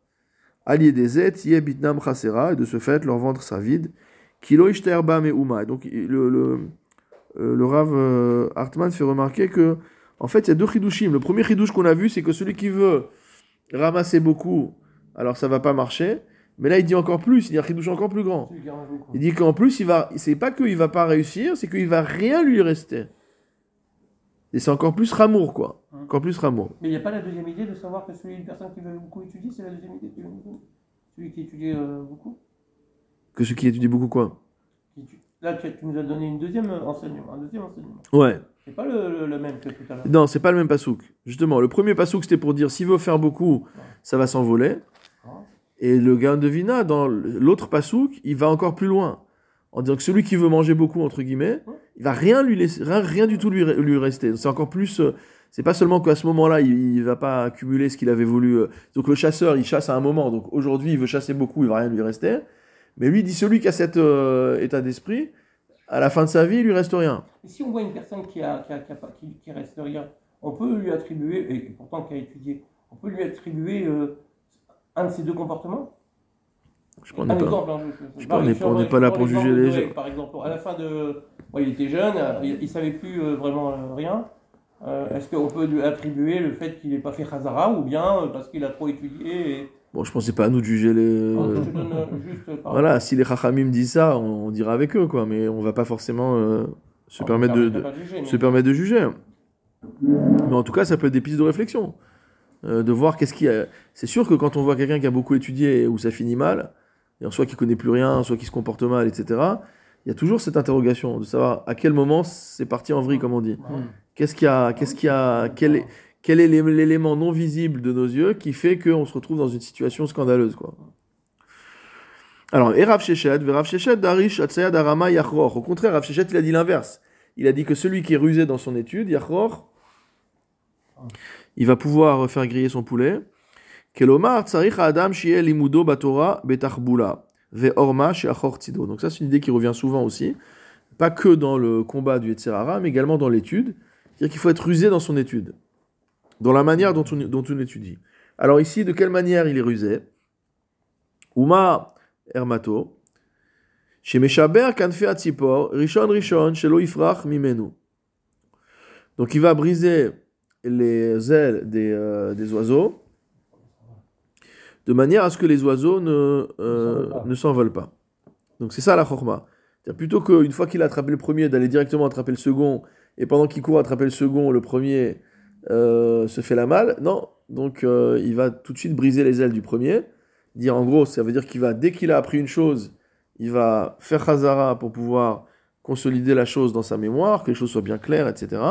Allié des zet, yé bitnam chasera, et de ce fait, leur ventre sera vide. Kilo ishterba me uma. Donc, le, le, euh, le Rav Hartman fait remarquer que, en fait, il y a deux chidushim. Le premier chidush qu'on a vu, c'est que celui qui veut ramasser beaucoup, alors ça va pas marcher. Mais là, il dit encore plus, il y a un chidush encore plus grand. Celui. Il dit qu'en plus, il va, c'est pas qu'il va pas réussir, c'est qu'il va rien lui rester. Et c'est encore plus ramour, quoi. Hum. Encore plus ramour. Mais il n'y a pas la deuxième idée de savoir que celui, une personne qui veut beaucoup étudier, c'est la deuxième idée. dire Celui qui étudie euh, beaucoup? Que ceux qui étudient beaucoup, quoi. étudie- Là, tu, nous as donné une deuxième euh, enseignement, un deuxième enseignement. Ouais. C'est pas le, le- le même que tout à l'heure. Non, c'est pas le même pasouk. Justement, le premier pasouk, c'était pour dire s'il veut faire beaucoup, ça va s'envoler. Et le gars de Vina, dans l'autre pasouk, il va encore plus loin. En disant que celui qui veut manger beaucoup, entre guillemets, il va rien lui laisser, rien, rien du tout lui, lui rester. C'est encore plus, euh, C'est pas seulement qu'à ce moment-là, il, il va pas accumuler ce qu'il avait voulu. euh. Donc le chasseur, il chasse à un moment. Donc aujourd'hui, il veut chasser beaucoup, il va rien lui rester. Mais lui il dit celui qui a cet euh, état d'esprit, à la fin de sa vie, il lui reste rien. Et si on voit une personne qui, a, qui, a- qui, a reste rien, on peut lui attribuer, et pourtant qui a étudié, on peut lui attribuer euh, un de ces deux comportements? Je n'est pas. pas, là pour juger les gens. Par exemple, à la fin de. bon, il était jeune, il, il savait plus euh, vraiment euh, rien. Est-ce qu'on peut lui attribuer le fait qu'il n'ait pas fait Khazara ou bien parce qu'il a trop étudié et... Bon, je pense c'est pas à nous de juger les. Euh, Voilà, si les Chachamim disent ça, on, on dira avec eux, quoi. Mais on va pas forcément euh, se Alors, permettre de, permet de- pas juger, mais- se permettre de juger. Mais en tout cas, ça peut être des pistes de réflexion. Euh, de voir qu'est-ce qui a... C'est sûr que quand on voit quelqu'un qui a beaucoup étudié et où ça finit mal, et soit qui connaît plus rien, soit qui se comporte mal, etc., il y a toujours cette interrogation de savoir à quel moment c'est parti en vrille, comme on dit. Qu'est-ce qu'il y a, qu'est-ce qu'il y a, quel est, quel est l'é- l'élément non visible de nos yeux qui fait qu'on se retrouve dans une situation scandaleuse, quoi. Alors, et Rav Shechet, Rav Shechet d'Arish Atsaya d'Arama Yachror. Au contraire, Rav Shechet, il a dit l'inverse. Il a dit que celui qui est rusé dans son étude, Yachror, il va pouvoir faire griller son poulet. Kelomar tsarich adam shiel limudo batora betachbula ve orma tzido. Donc ça, c'est une idée qui revient souvent aussi. Pas que dans le combat du Yetzirara, mais également dans l'étude. C'est-à-dire qu'il faut être rusé dans son étude. Dans la manière dont on, dont on étudie. Alors ici, de quelle manière il est rusé? Uma Hermato. Chez Meshaber Kanfe Atzipor, Rishon Rishon, Ifrach Mimenu. Donc il va briser les ailes des, euh, des oiseaux de manière à ce que les oiseaux ne, euh, s'envolent pas. ne s'envolent pas. Donc c'est ça la chorma. Plutôt qu'une fois qu'il a attrapé le premier, d'aller directement attraper le second, et pendant qu'il court attraper le second, le premier euh, se fait la malle, non. Donc euh, il va tout de suite briser les ailes du premier. Dire en gros, ça veut dire qu'il va, dès qu'il a appris une chose, il va faire Khazara pour pouvoir consolider la chose dans sa mémoire, que les choses soient bien claires, etc.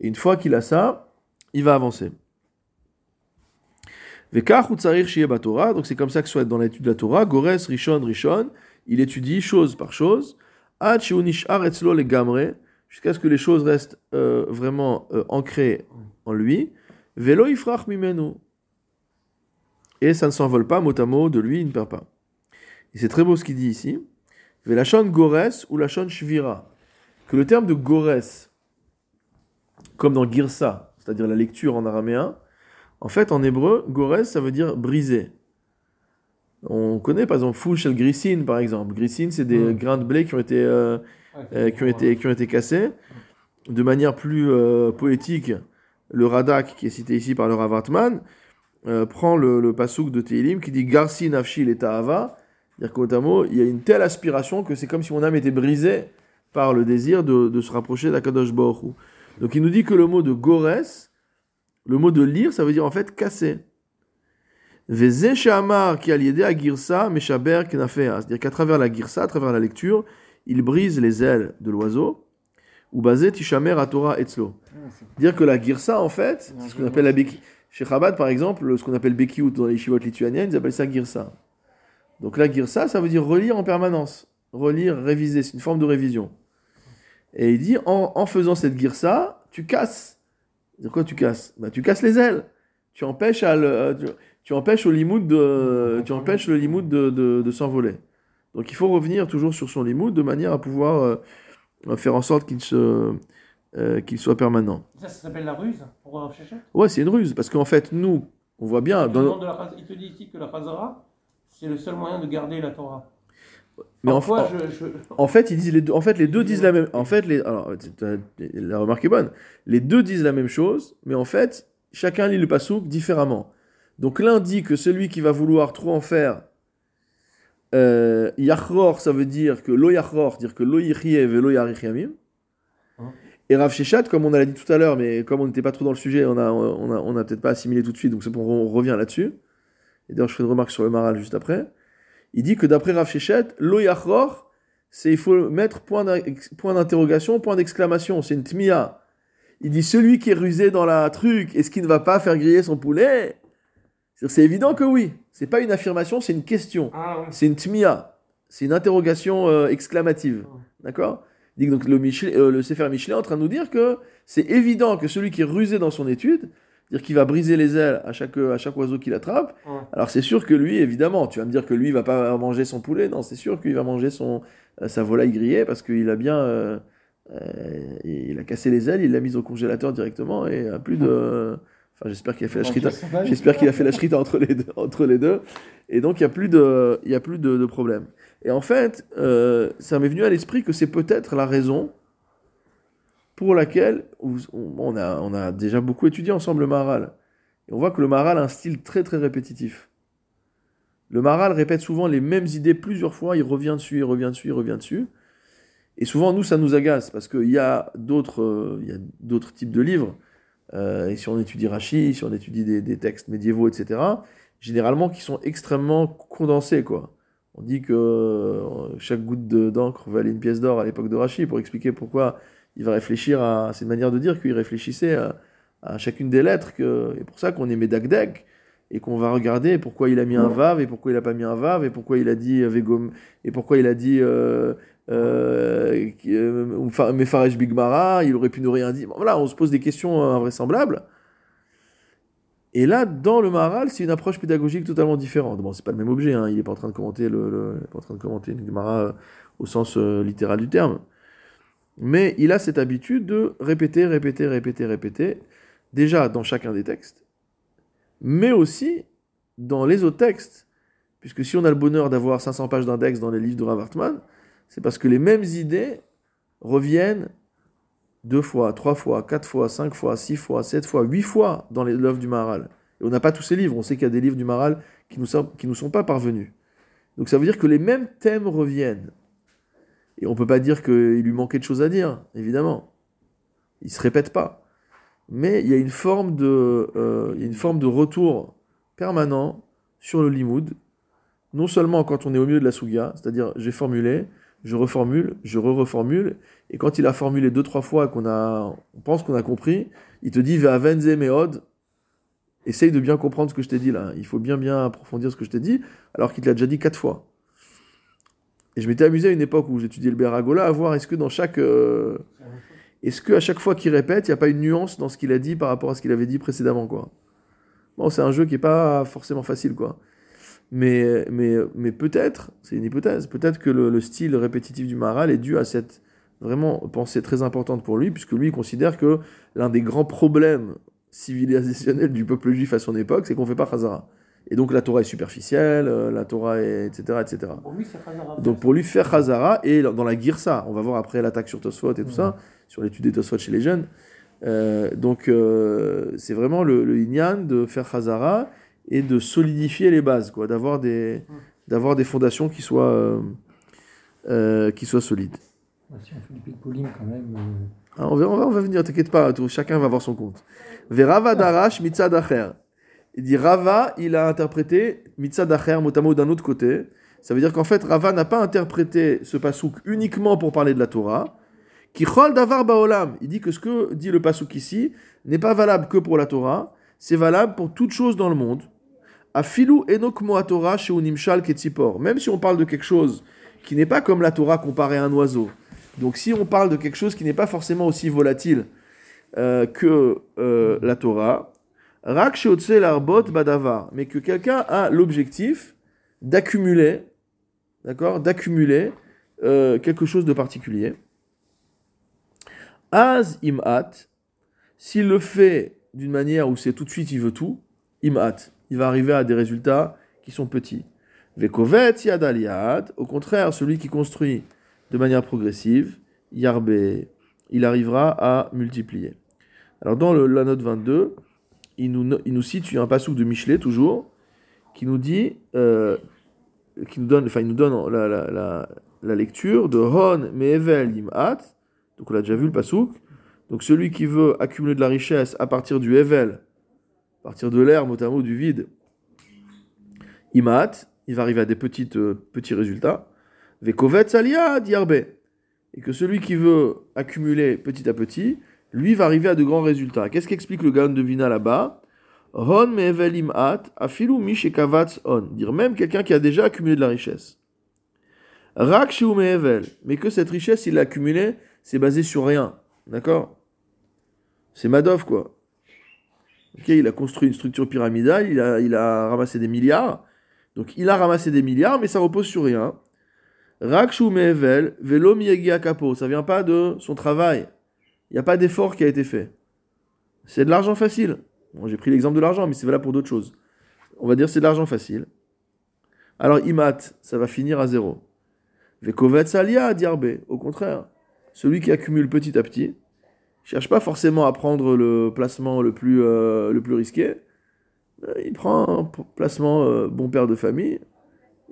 Et une fois qu'il a ça, il va avancer. Donc c'est comme ça que soit dans l'étude de la Torah, Gores Rishon Rishon, il étudie chose par chose, legamre, jusqu'à ce que les choses restent euh, vraiment euh, ancrées en lui, Velo ifrach mimenu, et ça ne s'envole pas mot à mot de lui, il ne perd pas. Et c'est très beau ce qu'il dit ici, Velachon Gores ou Lachon Shvira, que le terme de Gores, comme dans Girsa, c'est-à-dire la lecture en araméen, en fait, en hébreu, Gores, ça veut dire briser. On connaît par exemple Fouch el Grissin, par exemple. Grissin, c'est des Mm. grains de blé qui ont été, euh, euh, qui ont été, qui ont été cassés. De manière plus euh, poétique, le Radak, qui est cité ici par le Rav Hartman, euh, prend le, le pasouk de Tehilim qui dit Garsi nafshi le ta'ava. C'est-à-dire qu'au mot, il y a une telle aspiration que c'est comme si mon âme était brisée par le désir de, de se rapprocher d'Akadosh Baruch. Donc il nous dit que le mot de Gores, le mot de lire, ça veut dire en fait casser. Veze shamar ki al yedei agirsa meshaber kenafea. C'est-à-dire qu'à travers la girsa, à travers la lecture, il brise les ailes de l'oiseau. Ou basé tishamer à Torah etzlo. Dire que la girsa, en fait, c'est ce qu'on appelle la beki. Chez Chabad, par exemple, ce qu'on appelle bekiout dans les shivot lituaniennes, ils appellent ça girsa. Donc la girsa, ça veut dire relire en permanence. Relire, réviser, c'est une forme de révision. Et il dit, en, en faisant cette girsa, tu casses. De quoi tu casses? Bah, Tu casses les ailes. Tu empêches, à le- euh, tu, tu empêches au limoud de, tu empêches le limoud de, de, de s'envoler. Donc il faut revenir toujours sur son limoud de manière à pouvoir euh, faire en sorte qu'il se, euh, qu'il soit permanent. Ça, ça s'appelle la ruse pour Rav Ouais, c'est une ruse parce qu'en fait nous, on voit bien Il te dans, de la Il te dit ici que la Khazara, c'est le seul moyen de garder la Torah. mais en, en- je, je- en fait ils disent les deux, en fait les deux disent la même, en fait les, alors la remarque est bonne, les deux disent la même chose, mais en fait chacun lit le pasouk différemment. Donc l'un dit que celui qui va vouloir trop en faire, euh, yachror, ça veut dire que lo yachror, dire que lo yichiev et lo. Hein. Et Rav Shechat, comme on a dit tout à l'heure, mais comme on n'était pas trop dans le sujet, on a, on a, on a peut-être pas assimilé tout de suite, donc c'est pour on revient là-dessus. Et d'ailleurs, je fais une remarque sur le Maral juste après. Il dit que d'après Rav Shechet, lo yachror, c'est il faut mettre point d'in- point d'interrogation, point d'exclamation, c'est une tmia. Il dit celui qui est rusé dans la truc, est-ce qu'il ne va pas faire griller son poulet? C'est évident que oui. C'est pas une affirmation, c'est une question. Ah. C'est une tmia. C'est une interrogation euh, exclamative. D'accord? Dit que donc le, Michelet, euh, le Sefer Michelet est en train de nous dire que c'est évident que celui qui est rusé dans son étude, dire qu'il va briser les ailes à chaque, à chaque oiseau qu'il attrape, Ouais. alors c'est sûr que lui, évidemment, tu vas me dire que lui, il va pas manger son poulet, non, c'est sûr qu'il va manger son, euh, sa volaille grillée parce qu'il a bien... euh, euh, il a cassé les ailes, il l'a mise au congélateur directement et a plus de... Enfin, j'espère qu'il a fait la shrita. J'espère qu'il a fait la shrita entre les deux, entre les deux. Et donc, il n'y a plus de, il y a plus de, de problème. Et en fait, euh, ça m'est venu à l'esprit que c'est peut-être la raison pour laquelle on a, on a déjà beaucoup étudié ensemble le Maharal. Et on voit que le Maharal a un style très très répétitif. Le Maharal répète souvent les mêmes idées plusieurs fois, il revient dessus, il revient dessus, il revient dessus. Et souvent, nous, ça nous agace parce qu'il y a d'autres euh, il y a d'autres types de livres. Euh, et si on étudie Rashi, si on étudie des, des textes médiévaux, etc., généralement qui sont extrêmement condensés, quoi. On dit que euh, chaque goutte de- d'encre valait une pièce d'or à l'époque de Rashi pour expliquer pourquoi il va réfléchir à. C'est une manière de dire qu'il réfléchissait à, à chacune des lettres. Que, et pour ça qu'on est Médagdeg et qu'on va regarder pourquoi il a mis un vav et pourquoi il a pas mis un vav et pourquoi il a dit euh, vegom et pourquoi il a dit euh, euh, euh, Mefaresh Bigmara, il aurait pu ne rien dire. Voilà, on se pose des questions euh, invraisemblables. Et là, dans le Maharal, c'est une approche pédagogique totalement différente. Bon, c'est pas le même objet, hein, il n'est pas en train de commenter le, il pas en train de commenter une Gemara euh, au sens euh, littéral du terme. Mais il a cette habitude de répéter, répéter, répéter, répéter, déjà dans chacun des textes, mais aussi dans les autres textes. Puisque si on a le bonheur d'avoir 500 pages d'index dans les livres de Rav Hartman, c'est parce que les mêmes idées reviennent deux fois, trois fois, quatre fois, cinq fois, six fois, sept fois, huit fois dans l'œuvre du Maharal. Et on n'a pas tous ces livres. On sait qu'il y a des livres du Maharal qui nous, sont, qui nous sont pas parvenus. Donc ça veut dire que les mêmes thèmes reviennent. Et on peut pas dire qu'il lui manquait de choses à dire, évidemment. Il se répète pas. Mais il y a une forme de, euh, une forme de retour permanent sur le limoud. Non seulement quand on est au milieu de la souga, c'est-à-dire j'ai formulé, je reformule, je re-reformule, et quand il a formulé deux, trois fois qu'on a, on pense qu'on a compris, il te dit Ve'avenze meod, essaye de bien comprendre ce que je t'ai dit là. Il faut bien bien approfondir ce que je t'ai dit, alors qu'il te l'a déjà dit quatre fois. Et je m'étais amusé à une époque où j'étudiais le Beragola à voir est-ce que dans chaque. euh, est-ce que à chaque fois qu'il répète, il n'y a pas une nuance dans ce qu'il a dit par rapport à ce qu'il avait dit précédemment, quoi. Bon, c'est un jeu qui est pas forcément facile, quoi. Mais, mais, mais peut-être, c'est une hypothèse, peut-être que le, le style répétitif du Maharal est dû à cette vraiment pensée très importante pour lui, puisque lui il considère que l'un des grands problèmes civilisationnels du peuple juif à son époque, c'est qu'on fait pas Khazara. Et donc la Torah est superficielle, euh, la Torah est, etc., etc. Pour lui. Donc pour lui faire Khazara, et dans la Girsa, on va voir après l'attaque sur Tosfot et tout ça, sur l'étude des Tosfot chez les jeunes, euh, donc euh, c'est vraiment le, le Inyan de faire Khazara et de solidifier les bases, quoi, d'avoir des, d'avoir des fondations qui soient, euh, euh, qui soient solides. Si on fait du pitbulling quand même. euh, Ah, on, va, on, va, on va venir, t'inquiète pas, tout- chacun va avoir son compte. Verava darash mitzad acher. Il dit Rava, il a interprété mitzad acher, motamo d'un autre côté. Ça veut dire qu'en fait, Rava n'a pas interprété ce pasouk uniquement pour parler de la Torah. Qui davar baolam. Il dit que ce que dit le pasouk ici n'est pas valable que pour la Torah, c'est valable pour toute chose dans le monde. Afilu enok mo Torah chez unimshal. Même si on parle de quelque chose qui n'est pas comme la Torah comparé à un oiseau. Donc si on parle de quelque chose qui n'est pas forcément aussi volatile euh, que euh, la Torah, rak larbot badavar, mais que quelqu'un a l'objectif d'accumuler, d'accord, d'accumuler euh, quelque chose de particulier. Az imat, s'il le fait d'une manière où c'est tout de suite il veut tout, imat, il va arriver à des résultats qui sont petits. Vekovet yad au contraire, celui qui construit de manière progressive, Yarbe, il arrivera à multiplier. Alors dans la note 22, il nous, no- il nous situe un passage de Michelet toujours, qui nous dit, euh, qui nous donne, enfin il nous donne la, la, la, la lecture de Hon Me'evel Yim'at, donc on a déjà vu le pasouk, donc celui qui veut accumuler de la richesse à partir du Evel, partir de l'air, notamment du vide, Imat, il va arriver à des euh, petits résultats. Vekovet Salia Diarbe. Et que celui qui veut accumuler petit à petit, lui va arriver à de grands résultats. Qu'est-ce qu'explique le Gaon de Vina là-bas? Hon me'evel at afilu mi shekavatz on. Dire même quelqu'un qui a déjà accumulé de la richesse. Rak shiu me'evel. Mais que cette richesse, il l'a accumulée c'est basé sur rien. D'accord? C'est Madoff, quoi. Il a construit une structure pyramidale, il a, il a ramassé des milliards. Donc il a ramassé des milliards, mais ça repose sur rien. Rakshu mevel, velo à capo. Ça vient pas de son travail. Il n'y a pas d'effort qui a été fait. C'est de l'argent facile. Bon, J'ai pris l'exemple de l'argent, mais c'est valable pour d'autres choses. On va dire c'est de l'argent facile. Alors imat, ça va finir à zéro. Vekovet salia diarbe. Au contraire, celui qui accumule petit à petit, cherche pas forcément à prendre le placement le plus, euh, le plus risqué. Euh, Il prend un placement euh, bon père de famille,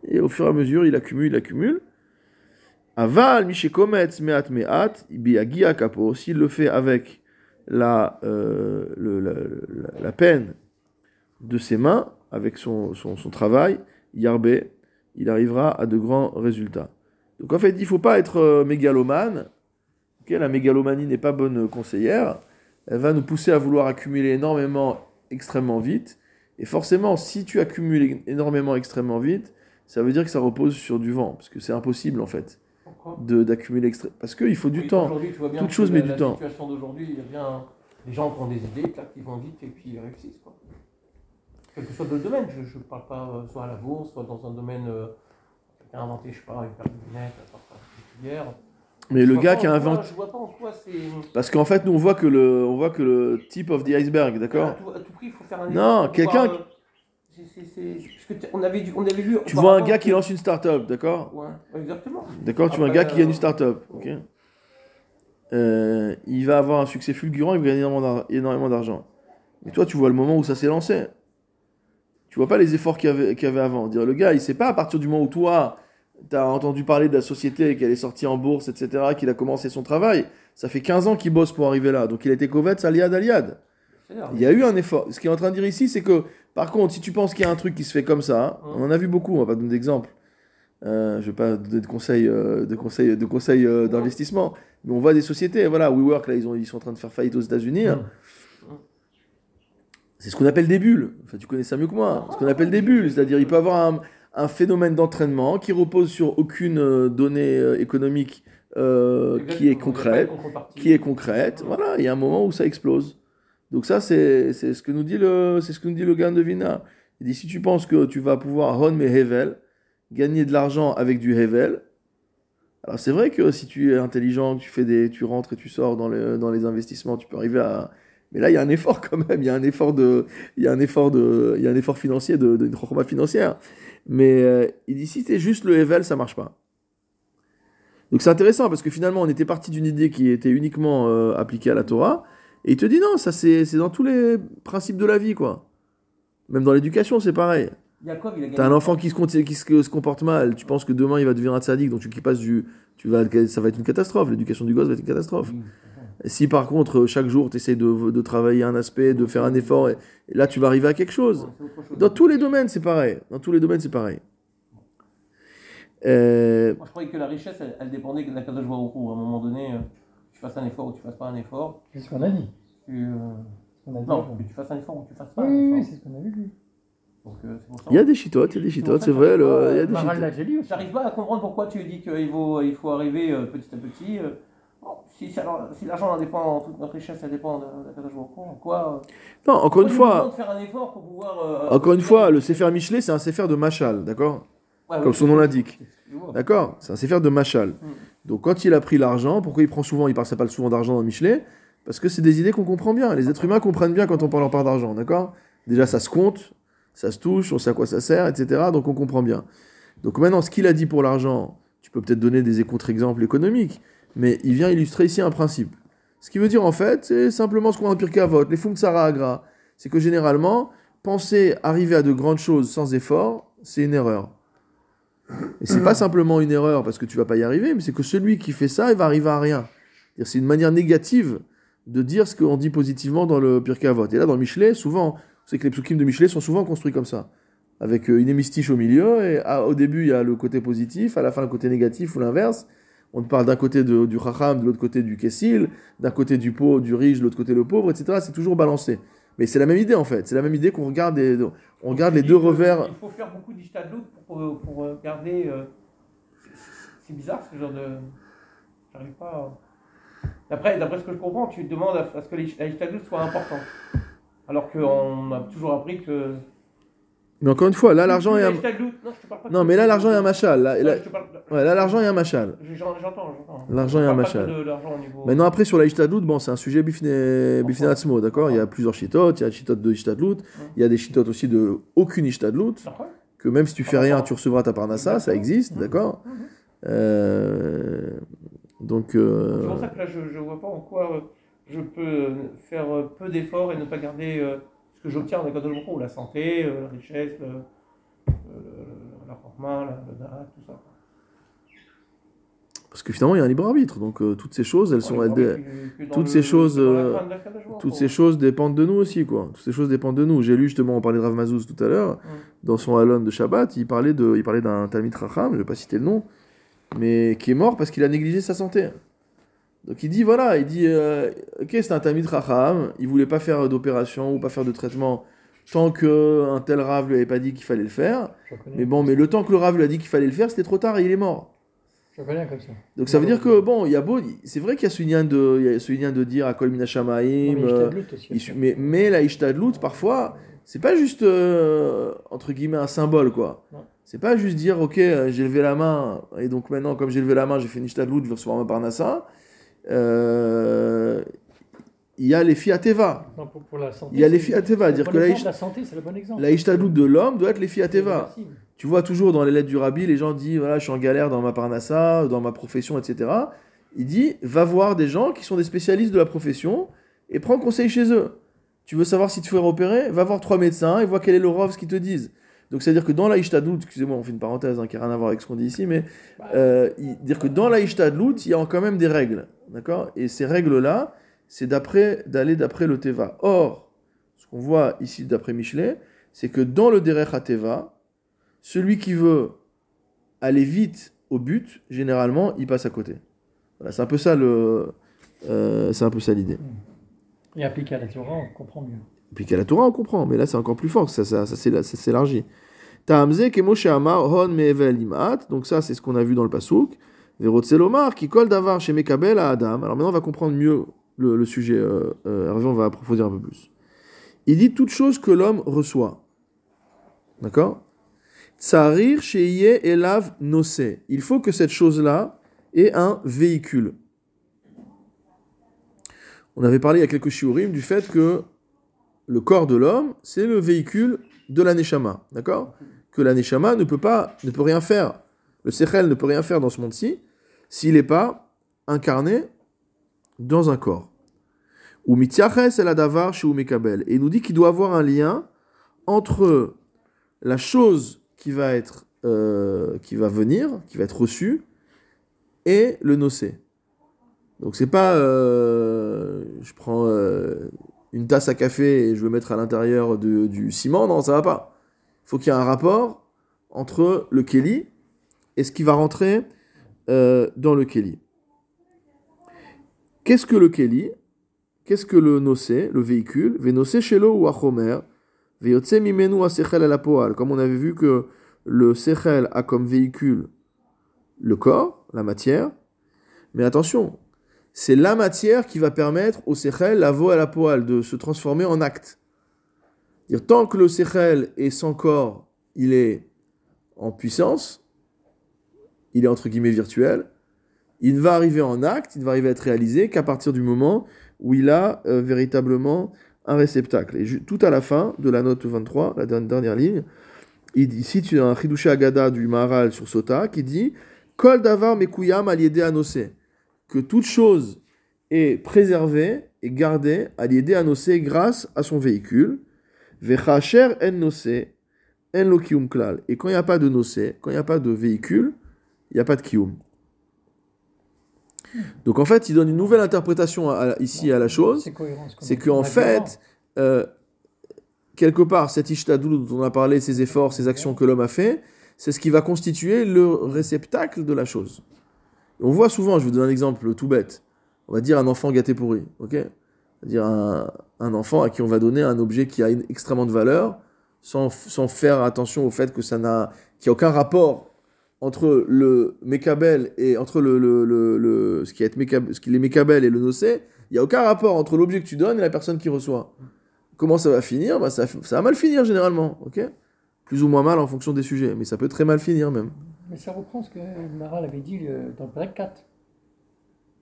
et au fur et à mesure, il accumule, il accumule. Aval, mishekometz, meat, meat, biagi capo. S'il le fait avec la, le- la, la- la peine de ses mains, avec son, son, son travail, yarbe, il arrivera à de grands résultats. Donc en fait, il ne faut pas être mégalomane. La mégalomanie n'est pas bonne conseillère. Elle va nous pousser à vouloir accumuler énormément, extrêmement vite. Et forcément, si tu accumules énormément, extrêmement vite, ça veut dire que ça repose sur du vent, parce que c'est impossible en fait d'accumuler extré- parce qu'il faut du Oui, temps. tu vois bien Toute chose la- met du la temps. situation d'aujourd'hui, il y a bien des gens qui ont des idées, clac, qui vont vite et puis ils réussissent. Quoi. Quel que soit le domaine, je ne parle pas euh, soit à la bourse, soit dans un domaine. Euh, quelqu'un a inventé, je sais pas, une paire de lunettes, un portable particulière. Mais Je le gars qui a inventé parce qu'en fait nous on voit que le on voit que le tip of the iceberg, À d'accord tout, à tout prix, il faut faire un Non, quelqu'un pouvoir, euh, c'est- c'est- c'est- on avait, dû- on avait vu. Tu vois un gars qui lance une start-up, d'accord Ouais, exactement. D'accord, tu vois un gars qui gagne euh, une start-up, ok Euh, Il va avoir un succès fulgurant, il va gagner énormément d'ar- énormément d'argent. Mais toi, tu vois le moment où ça s'est lancé. Tu vois pas les efforts qu'il y avait, qu'il y avait avant. Dire, le gars, il sait pas à partir du moment où toi, tu as entendu parler de la société, qu'elle est sortie en bourse, etc., qu'il a commencé son travail. Ça fait 15 ans qu'il bosse pour arriver là. Donc il a été Kovetz, Aliad, Aliad. Il y a eu un effort. Ce qu'il est en train de dire ici, c'est que, par contre, si tu penses qu'il y a un truc qui se fait comme ça, Hum. on en a vu beaucoup, on va pas donner d'exemple. Euh, je vais pas donner de conseils, euh, de conseils, de conseils euh, d'investissement, mais on voit des sociétés, voilà, WeWork, là, ils, ont, ils sont en train de faire faillite aux États-Unis. hein. C'est ce qu'on appelle des bulles. Enfin, tu connais ça mieux que moi. Ce qu'on appelle des bulles, c'est-à-dire il peut avoir un, un phénomène d'entraînement qui repose sur aucune euh, donnée euh, économique euh, qui est concrète qui est concrète. Voilà, il y a un moment où ça explose. Donc ça, c'est c'est ce que nous dit le, c'est ce que nous dit le gars de Vina. Il dit si tu penses que tu vas pouvoir run mes Hevel, gagner de l'argent avec du Hevel. Alors c'est vrai que si tu es intelligent, tu fais des, tu rentres et tu sors dans, les dans les investissements, tu peux arriver à. Mais là, il y a un effort quand même. Il y a un effort de, il y a un effort de, il y a un effort financier de, de, de financière. Mais euh, il dit si c'est juste le Hevel, ça marche pas. Donc c'est intéressant parce que finalement on était parti d'une idée qui était uniquement euh, appliquée à la Torah et il te dit non, ça c'est dans tous les principes de la vie quoi. Même dans l'éducation c'est pareil. T'as un enfant qui se, con- qui se- se comporte mal, tu penses que demain il va devenir un tzaddik, donc tu qui passes du, tu vas, ça va être une catastrophe. L'éducation du gosse va être une catastrophe. Oui. Si par contre chaque jour tu essaies de, de travailler un aspect, de faire un effort, et, et là tu vas arriver à quelque chose. Dans tous les domaines c'est pareil. Dans tous les domaines c'est pareil. Euh, Moi, je croyais que la richesse, elle, elle dépendait de la Kadosh Baruch Hu. À un moment donné, euh, tu fasses un effort ou tu fasses pas un effort. C'est ce qu'on a dit. Tu, euh, a dit Non, que tu fasses un effort ou tu fasses pas Oui, un oui, oui, effort. c'est ce qu'on avait vu. Donc, euh, c'est pour ça. Il y a des chitotes, il y a des chitotes, c'est vrai. le- Il y a des. J'arrive pas à comprendre pourquoi tu dis qu'il faut, il faut arriver petit à petit. Si, si l'argent en dépend, toute notre richesse, ça dépend de de Baruch Hu, en quoi euh, Non, encore une fois, demande de faire un effort pour pouvoir. euh, Encore une fois, le Sefer Michelet, c'est un Sefer de Machal, d'accord Ouais, Comme son nom l'indique. D'accord C'est un Sefer de Machal. Donc quand il a pris l'argent, pourquoi il prend souvent, il parle souvent d'argent dans Michelet Parce que c'est des idées qu'on comprend bien. Les êtres humains comprennent bien quand on parle en part d'argent, d'accord Déjà, ça se compte, ça se touche, on sait à quoi ça sert, etc. Donc on comprend bien. Donc maintenant, ce qu'il a dit pour l'argent, tu peux peut-être donner des contre-exemples économiques, mais il vient illustrer ici un principe. Ce qui veut dire en fait, c'est simplement ce qu'on a en Pirkei Avot, les Fumtsara Agra. C'est que généralement, penser arriver à de grandes choses sans effort, c'est une erreur. Et c'est pas simplement une erreur parce que tu vas pas y arriver, mais c'est que celui qui fait ça, il va arriver à rien. C'est une manière négative de dire ce qu'on dit positivement dans le Pirkei Avot. Et là, dans le Michelet, souvent, c'est que les psukim de Michelet sont souvent construits comme ça. Avec euh, une hémistiche au milieu, et à- au début, il y a le côté positif, à la fin, le côté négatif ou l'inverse. On parle d'un côté de- du Chacham, de l'autre côté du Kessil, d'un côté du pauvre, du riche, de l'autre côté le pauvre, etc. C'est toujours balancé. Mais c'est la même idée en fait. C'est la même idée qu'on regarde, les, on regarde Tu les dis deux revers. Il faut faire beaucoup d'ishtadlout pour, pour, pour euh, garder. euh, c'est- bizarre ce genre de. J'arrive pas. à- D'après, d'après ce que je comprends, tu demandes à, à ce que l'Ishtadlut soit important. Alors qu'on a toujours appris que. Mais encore une fois, là, l'argent est un... Non, je mais là, l'argent est un machal. Là, là- je ouais, là, l'argent est un machal. J'en- J'entends, j'entends. L'argent Je est un machal. Maintenant, après, sur la Ishtadlut, bon, c'est un sujet bifné atzmo, d'accord? Il y a plusieurs chitotes, il y a chitotes de Ishtadlut, il y a des chitotes aussi de aucune Ishtadlut, D'accord que même si tu fais rien, tu recevras ta parnassa, ça existe, Mhm. d'accord? Mhm. Euh, Donc, C'est euh, pour ça que là, je ne vois pas en quoi euh, je peux faire peu d'efforts et ne pas garder euh, que j'obtiens en Akadosh Baruch la santé, euh, la richesse, le, le- la forma, la, le tout ça. parce que finalement, il y a un libre arbitre, donc euh, toutes ces choses, elles sont... Elles que- que toutes le- ces choses, euh, Toutes ces choses dépendent de nous aussi, quoi. Toutes ces choses dépendent de nous. J'ai lu justement, on parlait de Rav Mazouz tout à l'heure, dans son Halon de Shabbat, il parlait de, il parlait d'un Talmid Racham, je vais pas citer le nom, mais qui est mort parce qu'il a négligé sa santé. Donc il dit, voilà, il dit, euh, ok, c'est un Talmid Racham, il voulait pas faire d'opération ou pas faire de traitement tant que un tel Rav lui avait pas dit qu'il fallait le faire. Mais bon, mais le temps que le Rav lui a dit qu'il fallait le faire, c'était trop tard et il est mort. je connais comme ça. Donc ça veut dire que, bon, il y a beau, c'est vrai qu'il y a ce lien de, il y a ce lien de dire à Kol Mina Non, Shamaim, mais euh, mais, mais la Ishtadlut, parfois, c'est pas juste, euh, entre guillemets, un symbole, quoi. Non. C'est pas juste dire, ok, euh, j'ai levé la main, et donc maintenant, comme j'ai levé la main, j'ai fait une Ishtadlut, je vais recevoir ma parnassa. Euh, Il y a les Fiateva. Non, pour, pour la santé. Il y a les Fiateva, dire que la, la santé, c'est le bon exemple. la Ishtadlut de l'homme doit être les Fiateva. Tu vois toujours dans les lettres du Rabbi, les gens disent, voilà, je suis en galère dans ma parnassa, dans ma profession, etc. Il dit, va voir des gens qui sont des spécialistes de la profession et prends conseil chez eux. Tu veux savoir si tu fais opérer Va voir trois médecins et vois quel est le rov, ce qu'ils te disent. Donc c'est-à-dire que dans la Ishtadlut, excusez-moi, on fait une parenthèse hein, qui n'a rien à voir avec ce qu'on dit ici, mais euh, dire que dans la Ishtadlut, il y a quand même des règles, d'accord? Et ces règles-là, c'est d'après d'aller d'après le Teva. Or, ce qu'on voit ici d'après Michelet, c'est que dans le Derech HaTeva, celui qui veut aller vite au but, généralement, il passe à côté. Voilà, c'est un peu ça le, euh, c'est un peu ça l'idée. Et appliqué à la Torah, on comprend mieux. Puis qu'à la Torah, on comprend, mais là, c'est encore plus fort, ça, ça, ça, ça s'élargit. Ta'amze kemoshe amar hon me'evel imat. Donc ça, c'est ce qu'on a vu dans le pasouk. Verotzelomar qui kol davar chez Mekabel à Adam. Alors maintenant, on va comprendre mieux le, sujet. Euh, euh, on va approfondir un peu plus. Il dit toute chose que l'homme reçoit. D'accord? Tsarir sheye elav nosé. Il faut que cette chose-là ait un véhicule. On avait parlé il y a quelques shiurim du fait que le corps de l'homme, c'est le véhicule de la neshama, d'accord? Que la neshama ne peut pas, ne peut rien faire. Le sechel ne peut rien faire dans ce monde-ci s'il n'est pas incarné dans un corps. Ou mityaches el adavar chez Umekabel. Et il nous dit qu'il doit avoir un lien entre la chose qui va être, euh, qui va venir, qui va être reçue, et le nocé. Donc c'est pas, euh, je prends euh, une tasse à café et je veux mettre à l'intérieur du ciment, non, ça va pas. Il faut qu'il y ait un rapport entre le Kelly et ce qui va rentrer euh, dans le Kelly. Qu'est-ce que le Kelly? Qu'est-ce que le nocé, le véhicule? Vénocé shelo ou achomer Veyotse mimenu asechel el apoal. Comme on avait vu que le sechel a comme véhicule le corps, la matière. Mais attention, c'est la matière qui va permettre au sechel, la vo à la poal, de se transformer en acte. Dire, tant que le sechel est sans corps, il est en puissance, il est entre guillemets virtuel, il ne va arriver en acte, il ne va arriver à être réalisé qu'à partir du moment où il a euh, véritablement un réceptacle. Et tout à la fin de la note 23, la dernière, ligne, il dit, un Chidushé Agada du Maharal sur Sota qui dit Kol davar mekuyam aliédé anosé que toute chose est préservée et gardée à l'idée annoncée grâce à son véhicule. Vechacher en nosé, en lo klal. Et quand il n'y a pas de nosé, quand il n'y a pas de véhicule, il n'y a pas de kiyum. Donc en fait, il donne une nouvelle interprétation à- ici à la chose. C'est qu'en fait, euh, quelque part, cet ishtadou dont on a parlé, ces efforts, ces actions que l'homme a fait, c'est ce qui va constituer le réceptacle de la chose. On voit souvent, je vous donne un exemple tout bête, on va dire un enfant gâté pourri, ok? C'est-à-dire un, un enfant à qui on va donner un objet qui a une, extrêmement de valeur, sans, sans faire attention au fait que ça n'a, qu'il n'y a aucun rapport entre le Mekabel et entre le, le, le, le- ce qui est ce qui et le Nocé, il n'y a aucun rapport entre l'objet que tu donnes et la personne qui reçoit. Comment ça va finir? Bah, ça, ça va mal finir généralement, ok? Plus ou moins mal en fonction des sujets, mais ça peut très mal finir même. Mais ça reprend ce que Maral avait dit euh, dans le Break 4.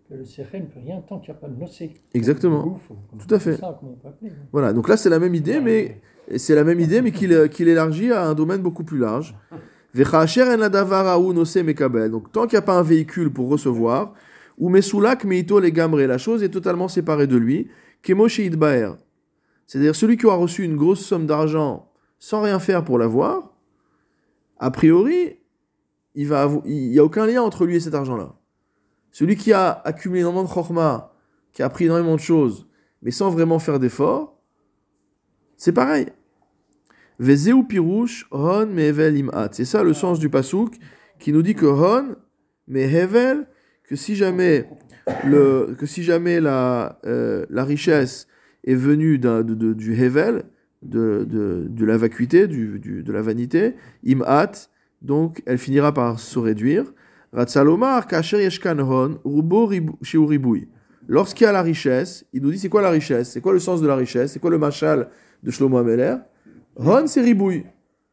Que le Sechel ne peut rien tant qu'il n'y a pas de nocé. Exactement. Tout à fait. Ça, appeler. Voilà, donc là c'est la même idée, mais c'est la même idée, mais qu'il euh, qu'il élargit à un domaine beaucoup plus large. Donc tant qu'il n'y a pas un véhicule pour recevoir, ou mesulak meito les gamré, la chose est totalement séparée de lui. C'est-à-dire celui qui aura reçu une grosse somme d'argent sans rien faire pour l'avoir, a priori, il va n'y a aucun lien entre lui et cet argent-là. Celui qui a accumulé énormément de chorma, qui a appris énormément de choses, mais sans vraiment faire d'efforts, c'est pareil. Vezeu pirouche, hon mehevel imat. C'est ça le sens du pasouk qui nous dit que hon mehevel, que si jamais, le, que si jamais la, euh, la richesse est venue de, du hevel, de, de, de la vacuité, du, du- de la vanité, imat, donc elle finira par se réduire. Ratsalomar, kasher yeshkan hon, rubo ribu- shiu riboui. Lorsqu'il y a la richesse, il nous dit c'est quoi la richesse? C'est quoi le sens de la richesse? C'est quoi le machal de Shlomo Ameler? Hon, c'est ribouille.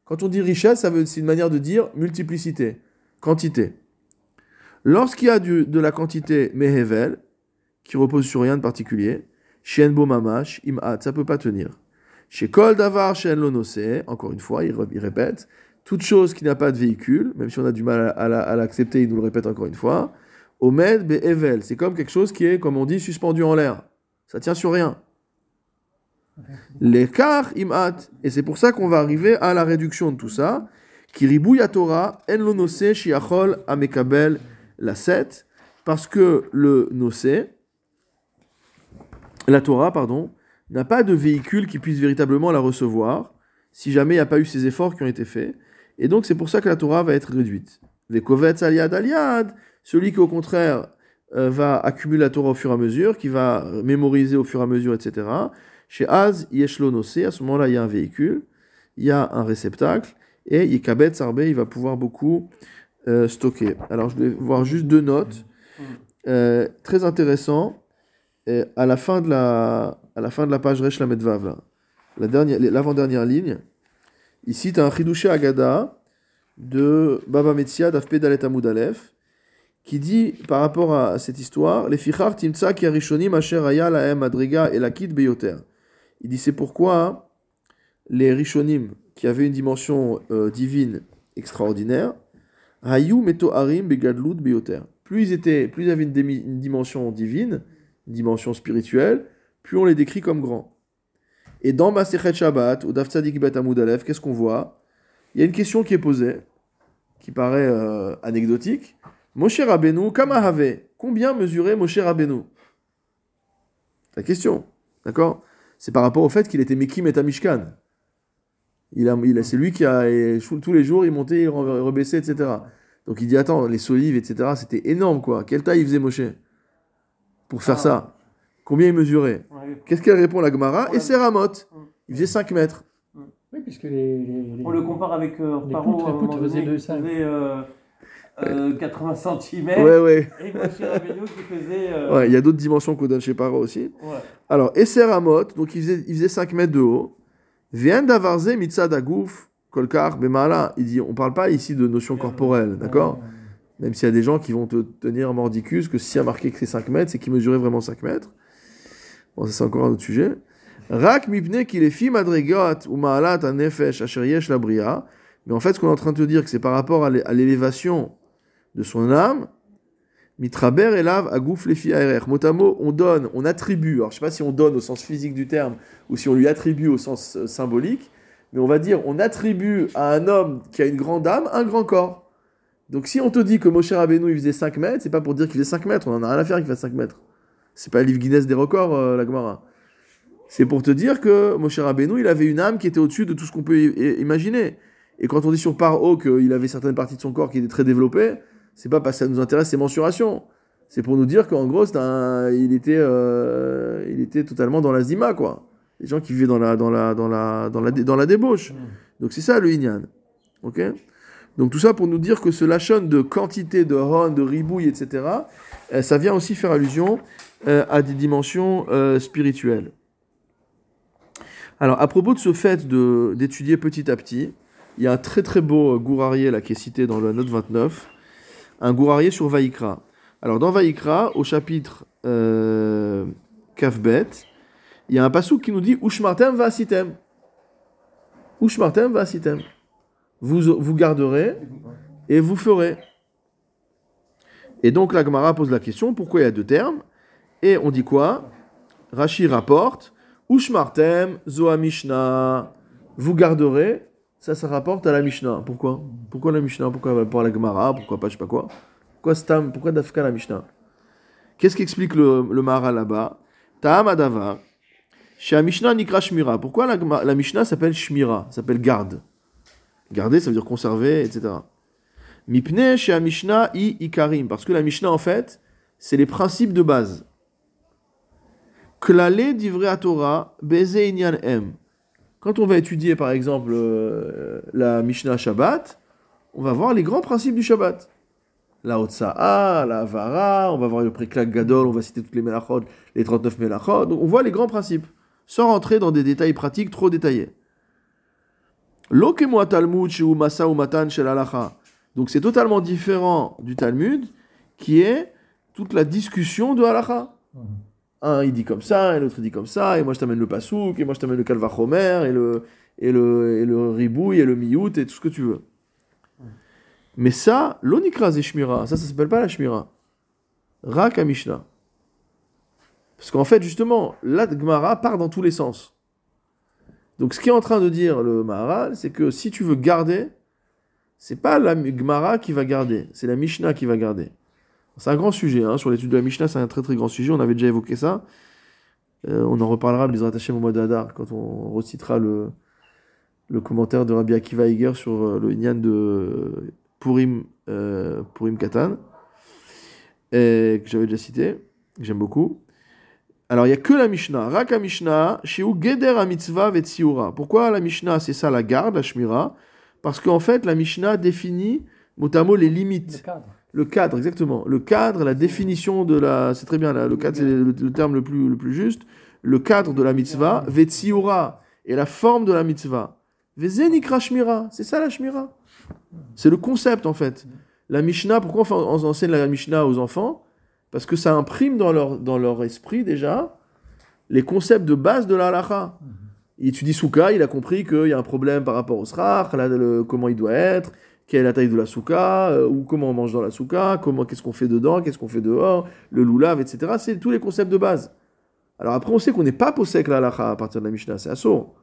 Quand on dit richesse, ça veut, c'est une manière de dire multiplicité, quantité. Lorsqu'il y a du- de la quantité mehevel, qui repose sur rien de particulier, shen bo mamash, imat, ça peut pas tenir. Chez kol davar shen encore une fois, il répète, toute chose qui n'a pas de véhicule, même si on a du mal à, à la- à l'accepter, il nous le répète encore une fois, omed be evel, c'est comme quelque chose qui est, comme on dit, suspendu en l'air. Ça tient sur rien. L'écart imat. Et c'est pour ça qu'on va arriver à la réduction de tout ça. À Torah, en lo nosé shiachol amekabel la 7. Parce que le nosé, la Torah, pardon, n'a pas de véhicule qui puisse véritablement la recevoir, si jamais il n'y a pas eu ces efforts qui ont été faits. Et donc c'est pour ça que la Torah va être réduite. Vekovetz aliad aliad, celui qui au contraire euh, va accumuler la Torah au fur et à mesure, qui va mémoriser au fur et à mesure, etc. Chez Az, Yeshlo Nosé, à ce moment-là, il y a un véhicule, il y a un réceptacle, et Yekabet Sarbe, il va pouvoir beaucoup euh, stocker. Alors, je vais voir juste deux notes. Euh, très intéressant. Et à la fin de la, à la fin de la page Resh Lamedvav, l'avant-dernière ligne, ici, tu as un Chidouché Agada de Baba Metzia d'Afpe Dalet Amud Aleph, qui dit par rapport à cette histoire, les fichar timtsa ki arishonim asher haya lahem madriga elakit beyoter. Il dit c'est pourquoi les rishonim qui avaient une dimension euh, divine extraordinaire, hayu meto harim begadlut beyoter. Plus ils étaient, plus avaient une, une dimension divine, une dimension spirituelle, plus on les décrit comme grands. Et dans Masechet Shabbat, ou Daf Tzadik Bet Amud Aleph, qu'est-ce qu'on voit? Il y a une question qui est posée, qui paraît euh, anecdotique. Moshe Rabbeinu, Kamahave, combien mesurait Moshe Rabbeinu? La question, d'accord? C'est par rapport au fait qu'il était Mekim et Mishkan. Il a, il a, c'est lui qui a, et tous les jours, il montait, il re- rebaissait, etc. Donc il dit, attends, les solives, etc., c'était énorme, quoi. Quelle taille il faisait Moshe? Pour faire Ah. ça Combien il mesurait Qu'est-ce qu'elle répond, la Gemara. Et c'est Ramot. Il faisait 5 mètres. Oui, puisque les. les- les- On le compare avec euh, Les Paro, poutres, les poutres faisaient qui 2,5. faisait euh, euh, 80 cm. Ouais, ouais. Et Moshe Rabbeinu qui faisait. euh, Ouais, il y a d'autres dimensions qu'on donne chez Paro aussi. ouais. Alors, Esser Ramot, donc il faisait, il faisait 5 mètres de haut. Vient d'avarze mitzad agouf, kolkar, bemala. Il dit, on parle pas ici de notion corporelle, d'accord Même s'il y a des gens qui vont te tenir mordicus que s'il y a marqué que c'est 5 mètres, c'est qu'il mesurait vraiment 5 mètres. Bon, ça c'est encore un autre sujet. Rak mipne qu'il est madrigot ou maalat anefesh asher la bria. Mais en fait, ce qu'on est en train de te dire, c'est par rapport à l'é- à l'élévation de son âme, mitraber elav agouf les fi aerer. Mot à mot, on donne, on attribue. Alors, je sais pas si on donne au sens physique du terme ou si on lui attribue au sens euh, symbolique, mais on va dire, on attribue à un homme qui a une grande âme un grand corps. Donc si on te dit que Moshe Rabbeinu il faisait 5 mètres, c'est pas pour dire qu'il faisait 5 mètres, on en a rien à faire qu'il fasse 5 mètres. C'est pas le livre Guinness des records, euh, la Gemara. C'est pour te dire que Moshe Rabbeinu il avait une âme qui était au-dessus de tout ce qu'on peut imaginer. Et quand on dit sur Paro qu'il avait certaines parties de son corps qui étaient très développées, c'est pas parce que ça nous intéresse ces mensurations. C'est pour nous dire qu'en gros, un- il, était, euh, il était totalement dans la zima, quoi. Les gens qui vivaient dans la, dans la, dans la, dans la, dans la débauche. Donc c'est ça le Inyan. Ok? Donc tout ça pour nous dire que ce lachon de quantité, de hon, de ribouille, etc., euh, ça vient aussi faire allusion euh, à des dimensions euh, spirituelles. Alors à propos de ce fait d'étudier petit à petit, il y a un très très beau euh, gourarier là qui est cité dans le note 29, un gourarier sur Vaïkra. Alors dans Vaïkra, au chapitre euh, Kafbet, il y a un passou qui nous dit Ushmartem va sitem. Ushmartem va sitem. Vous, vous garderez et vous ferez. Et donc la Gemara pose la question pourquoi il y a deux termes? Et on dit quoi? Rashi rapporte Ushmartem zoa Mishnah. Vous garderez. Ça, ça rapporte à la Mishnah. Pourquoi? Pourquoi la Mishnah? Pourquoi pas la Gemara? Pourquoi pas je sais pas quoi Pourquoi Dafka la Mishnah? Qu'est-ce qu'explique le, le Mahara là-bas? Ta'am Adavar. Chez Mishnah Nikra Shmira. Pourquoi la, la Mishnah s'appelle Shmira S'appelle garde? Garder, ça veut dire conserver, etc. Mipne chez Mishnah i Ikarim. Parce que la Mishnah, en fait, c'est les principes de base. Klale divrei Torah, inyan em. Quand on va étudier, par exemple, euh, la Mishnah Shabbat, on va voir les grands principes du Shabbat. La Otsa'a, la Avara, on va voir le Préklak Gadol, on va citer toutes les Melachot, les 39 Melachot. Donc on voit les grands principes, sans rentrer dans des détails pratiques trop détaillés. Lo kemo Talmud chez Masa ou Matan. Donc c'est totalement différent du Talmud, qui est toute la discussion de Halacha. Un il dit comme ça, et l'autre dit comme ça, et moi je t'amène le pasouk, et moi je t'amène le kalvachomer, et le, et le, et le ribouille, et le miout, et tout ce que tu veux. Mais ça, l'onikra et shmira, ça, ça s'appelle pas la shmira. Rak à Mishnah. Parce qu'en fait, justement, la Gemara part dans tous les sens. Donc, ce qu'est en train de dire le Maharal, c'est que si tu veux garder, c'est pas la Gemara qui va garder, c'est la Mishnah qui va garder. C'est un grand sujet, hein, sur l'étude de la Mishnah, c'est un très très grand sujet, on avait déjà évoqué ça. Euh, on en reparlera, les rattachés au mois d'Adar, quand on recitera le, le commentaire de Rabbi Akiva Eger sur euh, le Inyan de Purim, euh, Purim Katan, que j'avais déjà cité, que j'aime beaucoup. Alors, il n'y a que la Mishnah. Raka Mishnah, Sheu Geder mitzvah vetsiura. Pourquoi la Mishnah, c'est ça la garde, la Shmira Parce qu'en fait, la Mishnah définit mot à mot les Le limites. Le cadre, exactement. Le cadre, la définition de la. C'est très bien, le cadre, c'est le, terme le plus, le plus juste. Le cadre de la mitzvah, vetsiura, et la forme de la mitzvah. Vezenikra Shmira, c'est ça la Shmira? C'est le concept en fait. La Mishnah, pourquoi on enseigne la Mishnah aux enfants? Parce que ça imprime dans leur, dans leur esprit déjà les concepts de base de la halacha. Il étudie Souka, il a compris qu'il y a un problème par rapport au srach, comment il doit être, quelle est la taille de la souka, euh, ou comment on mange dans la souka, comment, qu'est-ce qu'on fait dedans, qu'est-ce qu'on fait dehors, le loulav, etc. C'est tous les concepts de base. Alors après, on sait qu'on n'est pas possèque la halacha à partir de la Mishnah, c'est assaut.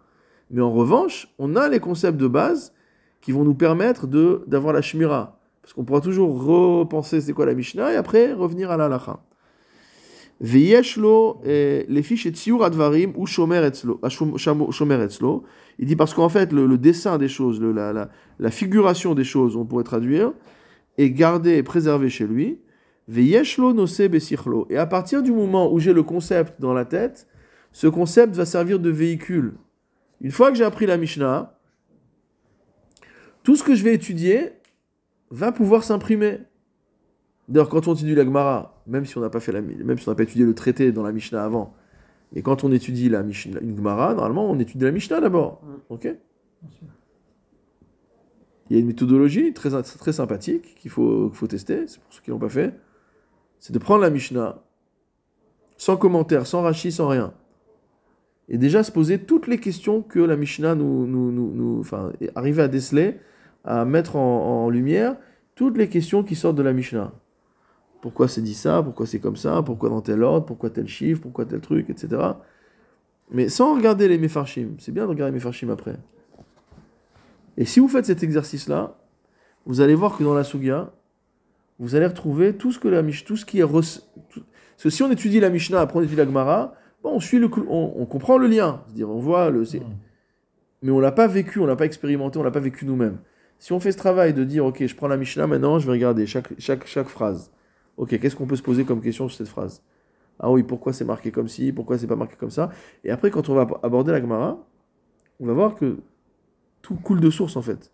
Mais en revanche, on a les concepts de base qui vont nous permettre de d'avoir la shmira. Parce qu'on pourra toujours repenser c'est quoi la Mishnah et après revenir à la. Veyeshlo eh, les fiches et tsiur advarim ou shomer etzlo. shomer etzlo. Il dit parce qu'en fait, le, dessin des choses, la figuration des choses, on pourrait traduire, est gardé et préservé chez lui. Veyeshlo nose besichlo. Et à partir du moment où j'ai le concept dans la tête, ce concept va servir de véhicule. Une fois que j'ai appris la Mishnah, tout ce que je vais étudier va pouvoir s'imprimer. D'ailleurs, quand on étudie la Gemara, même si on n'a pas fait la, même si on n'a pas étudié le traité dans la Mishnah avant, mais quand on étudie la Mishnah, une Gemara, normalement, on étudie la Mishnah d'abord. Ok? Bien sûr. Il y a une méthodologie très, très sympathique qu'il faut, qu'il faut tester, c'est pour ceux qui l'ont pas fait. C'est de prendre la Mishnah, sans commentaire, sans rachis, sans rien. Et déjà se poser toutes les questions que la Mishnah nous, nous, nous, nous- enfin, arriver à déceler, à mettre en, en lumière, toutes les questions qui sortent de la Mishnah. Pourquoi c'est dit ça? Pourquoi c'est comme ça? Pourquoi dans tel ordre? Pourquoi tel chiffre? Pourquoi tel truc? Etc. Mais sans regarder les Mefarshim. C'est bien de regarder les Mefarshim après. Et si vous faites cet exercice-là, vous allez voir que dans la Sugia, vous allez retrouver tout ce que la tout ce qui est tout- Parce que si on étudie la Mishnah, après on étudie la Gemara, bon, on suit le, on, on comprend le lien. C'est-à-dire, on voit le, c'est- mais on l'a pas vécu, on l'a pas expérimenté, on l'a pas vécu nous-mêmes. Si on fait ce travail de dire, ok, je prends la Mishnah maintenant, je vais regarder chaque, chaque, chaque phrase. Ok, qu'est-ce qu'on peut se poser comme question sur cette phrase? Ah oui, pourquoi c'est marqué comme ci, pourquoi c'est pas marqué comme ça? Et après, quand on va aborder la Gemara, on va voir que tout coule de source en fait.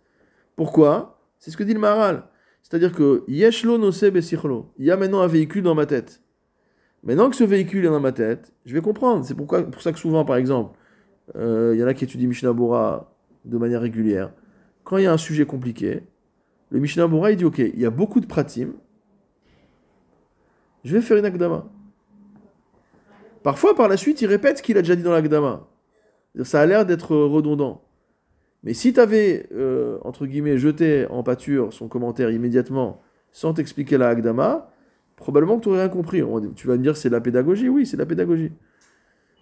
Pourquoi? C'est ce que dit le Maharal. C'est-à-dire que Yeshlo Nose Besichlo. Il y a maintenant un véhicule dans ma tête. Maintenant que ce véhicule est dans ma tête, je vais comprendre. C'est pourquoi, pour ça que souvent, par exemple, euh, il y en a qui étudient Mishnah Bora de manière régulière. Quand il y a un sujet compliqué, le Mishnah Bora, il dit Ok, il y a beaucoup de pratim. Je vais faire une akdama. Parfois, par la suite, il répète ce qu'il a déjà dit dans l'akdama. Ça a l'air d'être redondant. Mais si tu avais, euh, entre guillemets, jeté en pâture son commentaire immédiatement, sans t'expliquer la Agdama, probablement que tu n'aurais rien compris. Tu vas me dire c'est la pédagogie Oui, c'est la pédagogie.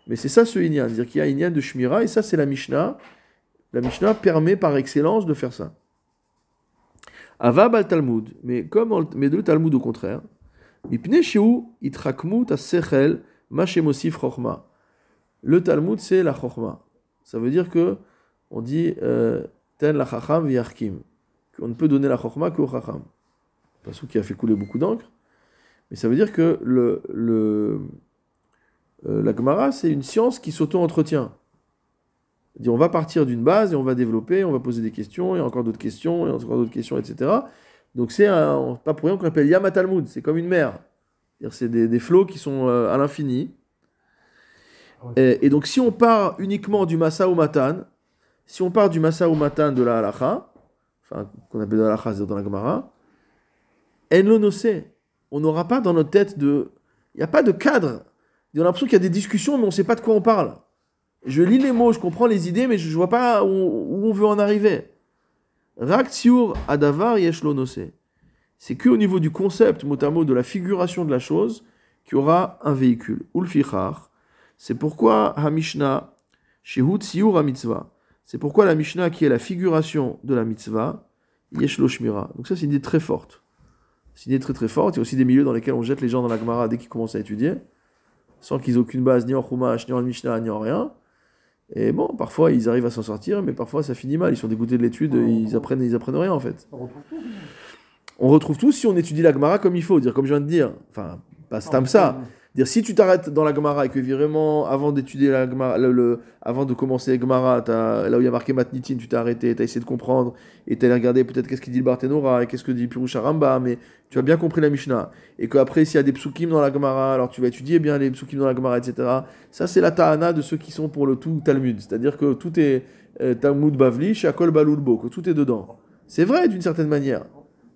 Mais c'est ça ce Inyan, dire qu'il y a Inyan de Shmira, et ça c'est la Mishnah. La Mishnah permet par excellence de faire ça. Avab al Talmud, mais comme mais de Talmud au contraire, Le Talmud c'est la chokma. Ça veut dire que on dit euh, ten la chacham v'yarkim. On ne peut donner la chokma qu'au chacham. Pas qui a fait couler beaucoup d'encre. Mais ça veut dire que le, le, euh, la Gemara, c'est une science qui s'auto-entretient. On va partir d'une base et on va développer, on va poser des questions, et encore d'autres questions, et encore d'autres questions, etc. Donc c'est pas pour rien qu'on appelle Yama Talmud, c'est comme une mer. C'est des, des, flots qui sont euh, à l'infini. Et, donc si on part uniquement du Masa au Matan, si on part du Masa ou Matan de la Halacha, enfin, qu'on appelle de la Halacha, c'est dans la Gemara, en on n'aura pas dans notre tête de. Il n'y a pas de cadre. On a l'impression qu'il y a des discussions, mais on ne sait pas de quoi on parle. Je lis les mots, je comprends les idées, mais je ne vois pas où, on veut en arriver. Adavar C'est qu'au niveau du concept, mot à mot, de la figuration de la chose, qu'il y aura un véhicule. Ulfichar. C'est pourquoi Hamishna, Shehut Siur mitzvah. C'est pourquoi la Mishnah, qui est la figuration de la mitzvah, Yeshlo Shmira. Donc ça, c'est une idée très forte. C'est une idée très très forte. Il y a aussi des milieux dans lesquels on jette les gens dans la Gemara dès qu'ils commencent à étudier, sans qu'ils aient aucune base, ni en Chumash, ni en Mishnah, ni en rien. Et bon, parfois ils arrivent à s'en sortir, mais parfois ça finit mal. Ils sont dégoûtés de l'étude, ils apprennent, ils apprennent rien en fait. On retrouve tout. On retrouve tout si on étudie la Gemara comme il faut, dire comme je viens de dire. Enfin, pas stam ça. Dire, si tu t'arrêtes dans la Gemara et que vraiment, avant d'étudier la Gemara, le, avant de commencer la Gemara, là où il y a marqué Matnitin, tu t'es arrêté, tu as essayé de comprendre, et tu as regardé peut-être qu'est-ce qu'il dit le Barthénora, et qu'est-ce que dit Pirusha Ramba, mais tu as bien compris la Mishnah. Et qu'après, s'il y a des psukim dans la Gemara, alors tu vas étudier bien les psukim dans la Gemara, etc. Ça, c'est la ta'ana de ceux qui sont pour le tout Talmud. C'est-à-dire que tout est euh, Talmud Bavli, Shakol Balulbo, que tout est dedans. C'est vrai d'une certaine manière.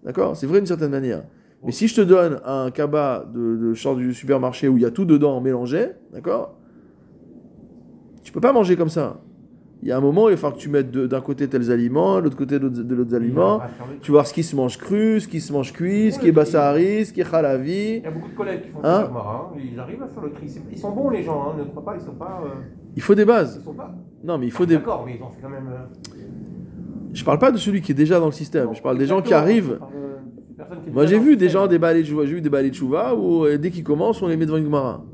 D'accord? C'est vrai d'une certaine manière. Mais si je te donne un cabas de, de du supermarché où il y a tout dedans mélangé, d'accord Tu peux pas manger comme ça. Il y a un moment, il va falloir que tu mettes d'un côté tels aliments, de l'autre côté de l'autre aliments. Tu vois ce qui se mange cru, ce qui se mange cuit, ce qui est bassari, ce qui est khalavi. Il y a beaucoup de collègues qui font hein marin, ils arrivent à faire le tri. Ils sont bons les gens, hein, ne crois pas, ils sont pas. Euh, il faut des bases. Ils sont pas. Non, mais il faut des. D'accord, mais ils ont fait quand même. Euh, je parle pas de celui qui est déjà dans le système, je parle des gens qui arrivent. Moi j'ai vu des gens des balais de j'ai vu des balais de chouva où euh, dès qu'ils commencent on les met devant une Gemara.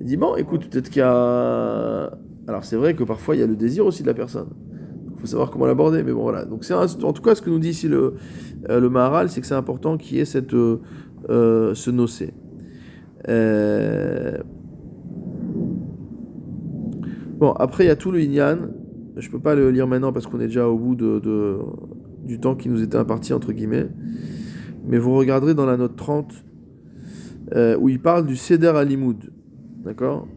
Il dit bon écoute peut-être qu'il y a alors c'est vrai que parfois il y a le désir aussi de la personne. Il faut savoir comment l'aborder mais bon voilà. Donc c'est en tout cas ce que nous dit ici le euh, le Maharal c'est que c'est important qu'il y ait cette euh, ce nocé. Bon après il y a tout le Inyan. Je peux pas le lire maintenant parce qu'on est déjà au bout de, de du temps qui nous était imparti entre guillemets mais vous regarderez dans la note 30 euh, où il parle du Seder Alimoud. D'accord?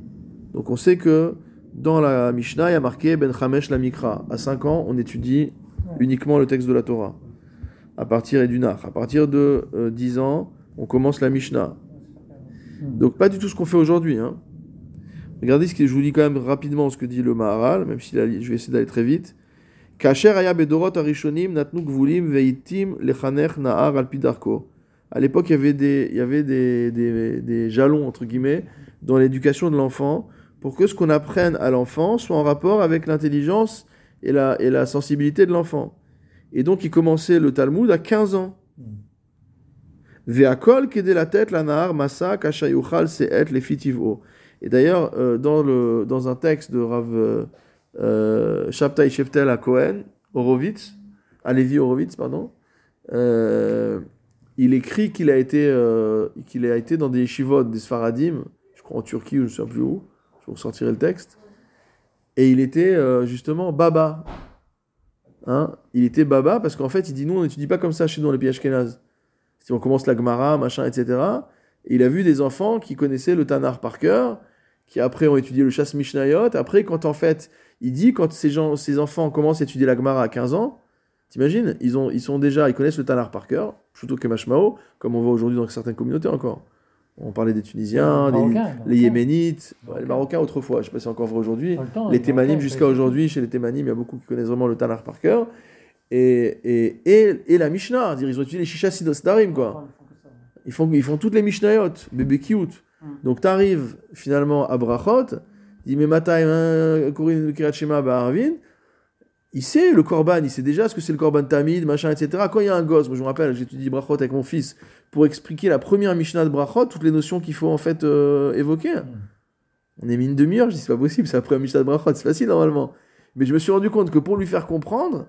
Donc on sait que dans la Mishnah, il y a marqué Ben Chamesh la Mikra. À 5 ans, on étudie uniquement le texte de la Torah. À partir du Nach. À partir de 10 euh, ans, on commence la Mishnah. Donc pas du tout ce qu'on fait aujourd'hui. Hein. Regardez ce que je vous lis quand même rapidement ce que dit le Maharal, même si je vais essayer d'aller très vite. À l'époque, il y avait des, il y avait des, jalons entre guillemets dans l'éducation de l'enfant pour que ce qu'on apprenne à l'enfant soit en rapport avec l'intelligence et la, sensibilité de l'enfant. Et donc, il commençait le Talmud à 15 ans. Ve'akol kede la tête la nahar masa kashayuchal se'et lefitivo. Et d'ailleurs, euh, dans, dans un texte de Rav euh, Shabtai Sheftel à Cohen, Horowitz, à Lévi Horowitz, pardon, euh, il écrit qu'il a été euh, qu'il dans des shivot, des sfaradim, je crois en Turquie ou je ne sais plus où, je vous ressortirai le texte, et il était justement baba. hein, il était baba parce qu'en fait, il dit nous, on n'étudie pas comme ça chez nous les pays ashkénazes. Si on commence la Gemara, machin, etc. Et il a vu des enfants qui connaissaient le Tanar par cœur, qui après ont étudié le Chasse Mishnayot. Après, quand en fait, il dit, quand ces, gens, ces enfants commencent à étudier la Gemara à 15 ans, t'imagines, ils, ont, ils sont déjà, ils connaissent le Tanar par cœur, plutôt que Mashmao, comme on voit aujourd'hui dans certaines communautés encore. On parlait des Tunisiens, Les Marocains. Yéménites, les Marocains. Autrefois, je sais pas si c'est encore vrai aujourd'hui. Le Les les Thémanim Marocains, jusqu'à aujourd'hui, chez les Thémanim, il y a beaucoup qui connaissent vraiment le Tanar par cœur. Et, et, et, et la Mishnah, c'est-à-dire, ils ont étudié les Shisha Sidostarim, quoi. Ils font, ils font toutes les Mishnayot, bébé cute. Mm. Donc tu arrives finalement à Brachot, il dit mais Matai, Korin Kirat Shema Ba'arvin, il sait le Korban, il sait déjà ce que c'est le Korban Tamid, machin, etc. Quand il y a un gosse, moi je me rappelle, j'étudie Brachot avec mon fils pour expliquer la première Mishnah de Brachot, toutes les notions qu'il faut en fait euh, évoquer. On est mis une demi-heure, je dis c'est pas possible, c'est la première Mishnah de Brachot, c'est facile normalement. Mais je me suis rendu compte que pour lui faire comprendre,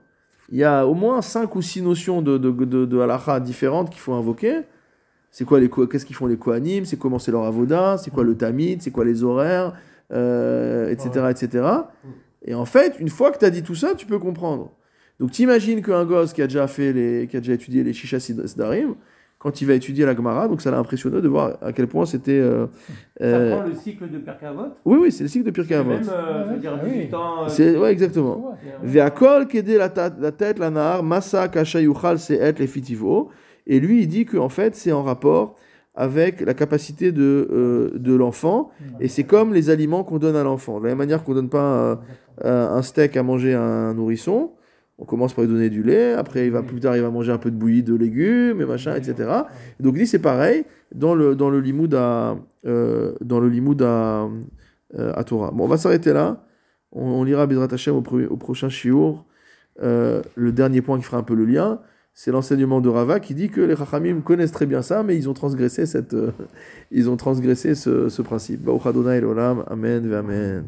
il y a au moins 5 ou 6 notions de, de, de, de halakha différentes qu'il faut invoquer. C'est quoi les qu'est-ce qu'ils font les kohanim, c'est comment c'est leur avoda, c'est quoi le tamid, c'est quoi les horaires, euh, etc., etc. Et en fait, une fois que tu as dit tout ça, tu peux comprendre. Donc t'imagines qu'un gosse qui a déjà fait les, qui a déjà étudié les Shisha Sidarim, quand il va étudier la Gemara, donc ça l'a impressionné de voir à quel point c'était. euh, Ça euh, prend le cycle de Perkavot. oui, oui, c'est le cycle de Pirkei Avot. Même, euh, je veux dire, Ah oui. 18 ans. euh, C'est ouais, exactement. Ouais. Ve'akol kede la tête, la nahar, massa kasha yuchal se'et les fitivo. Et lui, il dit que en fait, c'est en rapport avec la capacité de, euh, de l'enfant. Et c'est comme les aliments qu'on donne à l'enfant. De la même manière qu'on donne pas euh, un steak à manger à un nourrisson, on commence par lui donner du lait, après il va plus tard il va manger un peu de bouillie de légumes et machin, etc. Et donc il dit c'est pareil dans le, dans le limoud à, euh, dans le limoud à, euh, à Torah. Bon, on va s'arrêter là. On, on lira Bezrat Hashem au, au prochain shiur. Le dernier point qui fera un peu le lien, c'est l'enseignement de Rava qui dit que les Chachamim connaissent très bien ça, mais ils ont transgressé, cette, euh, ils ont transgressé ce, ce principe. Amen, Amen.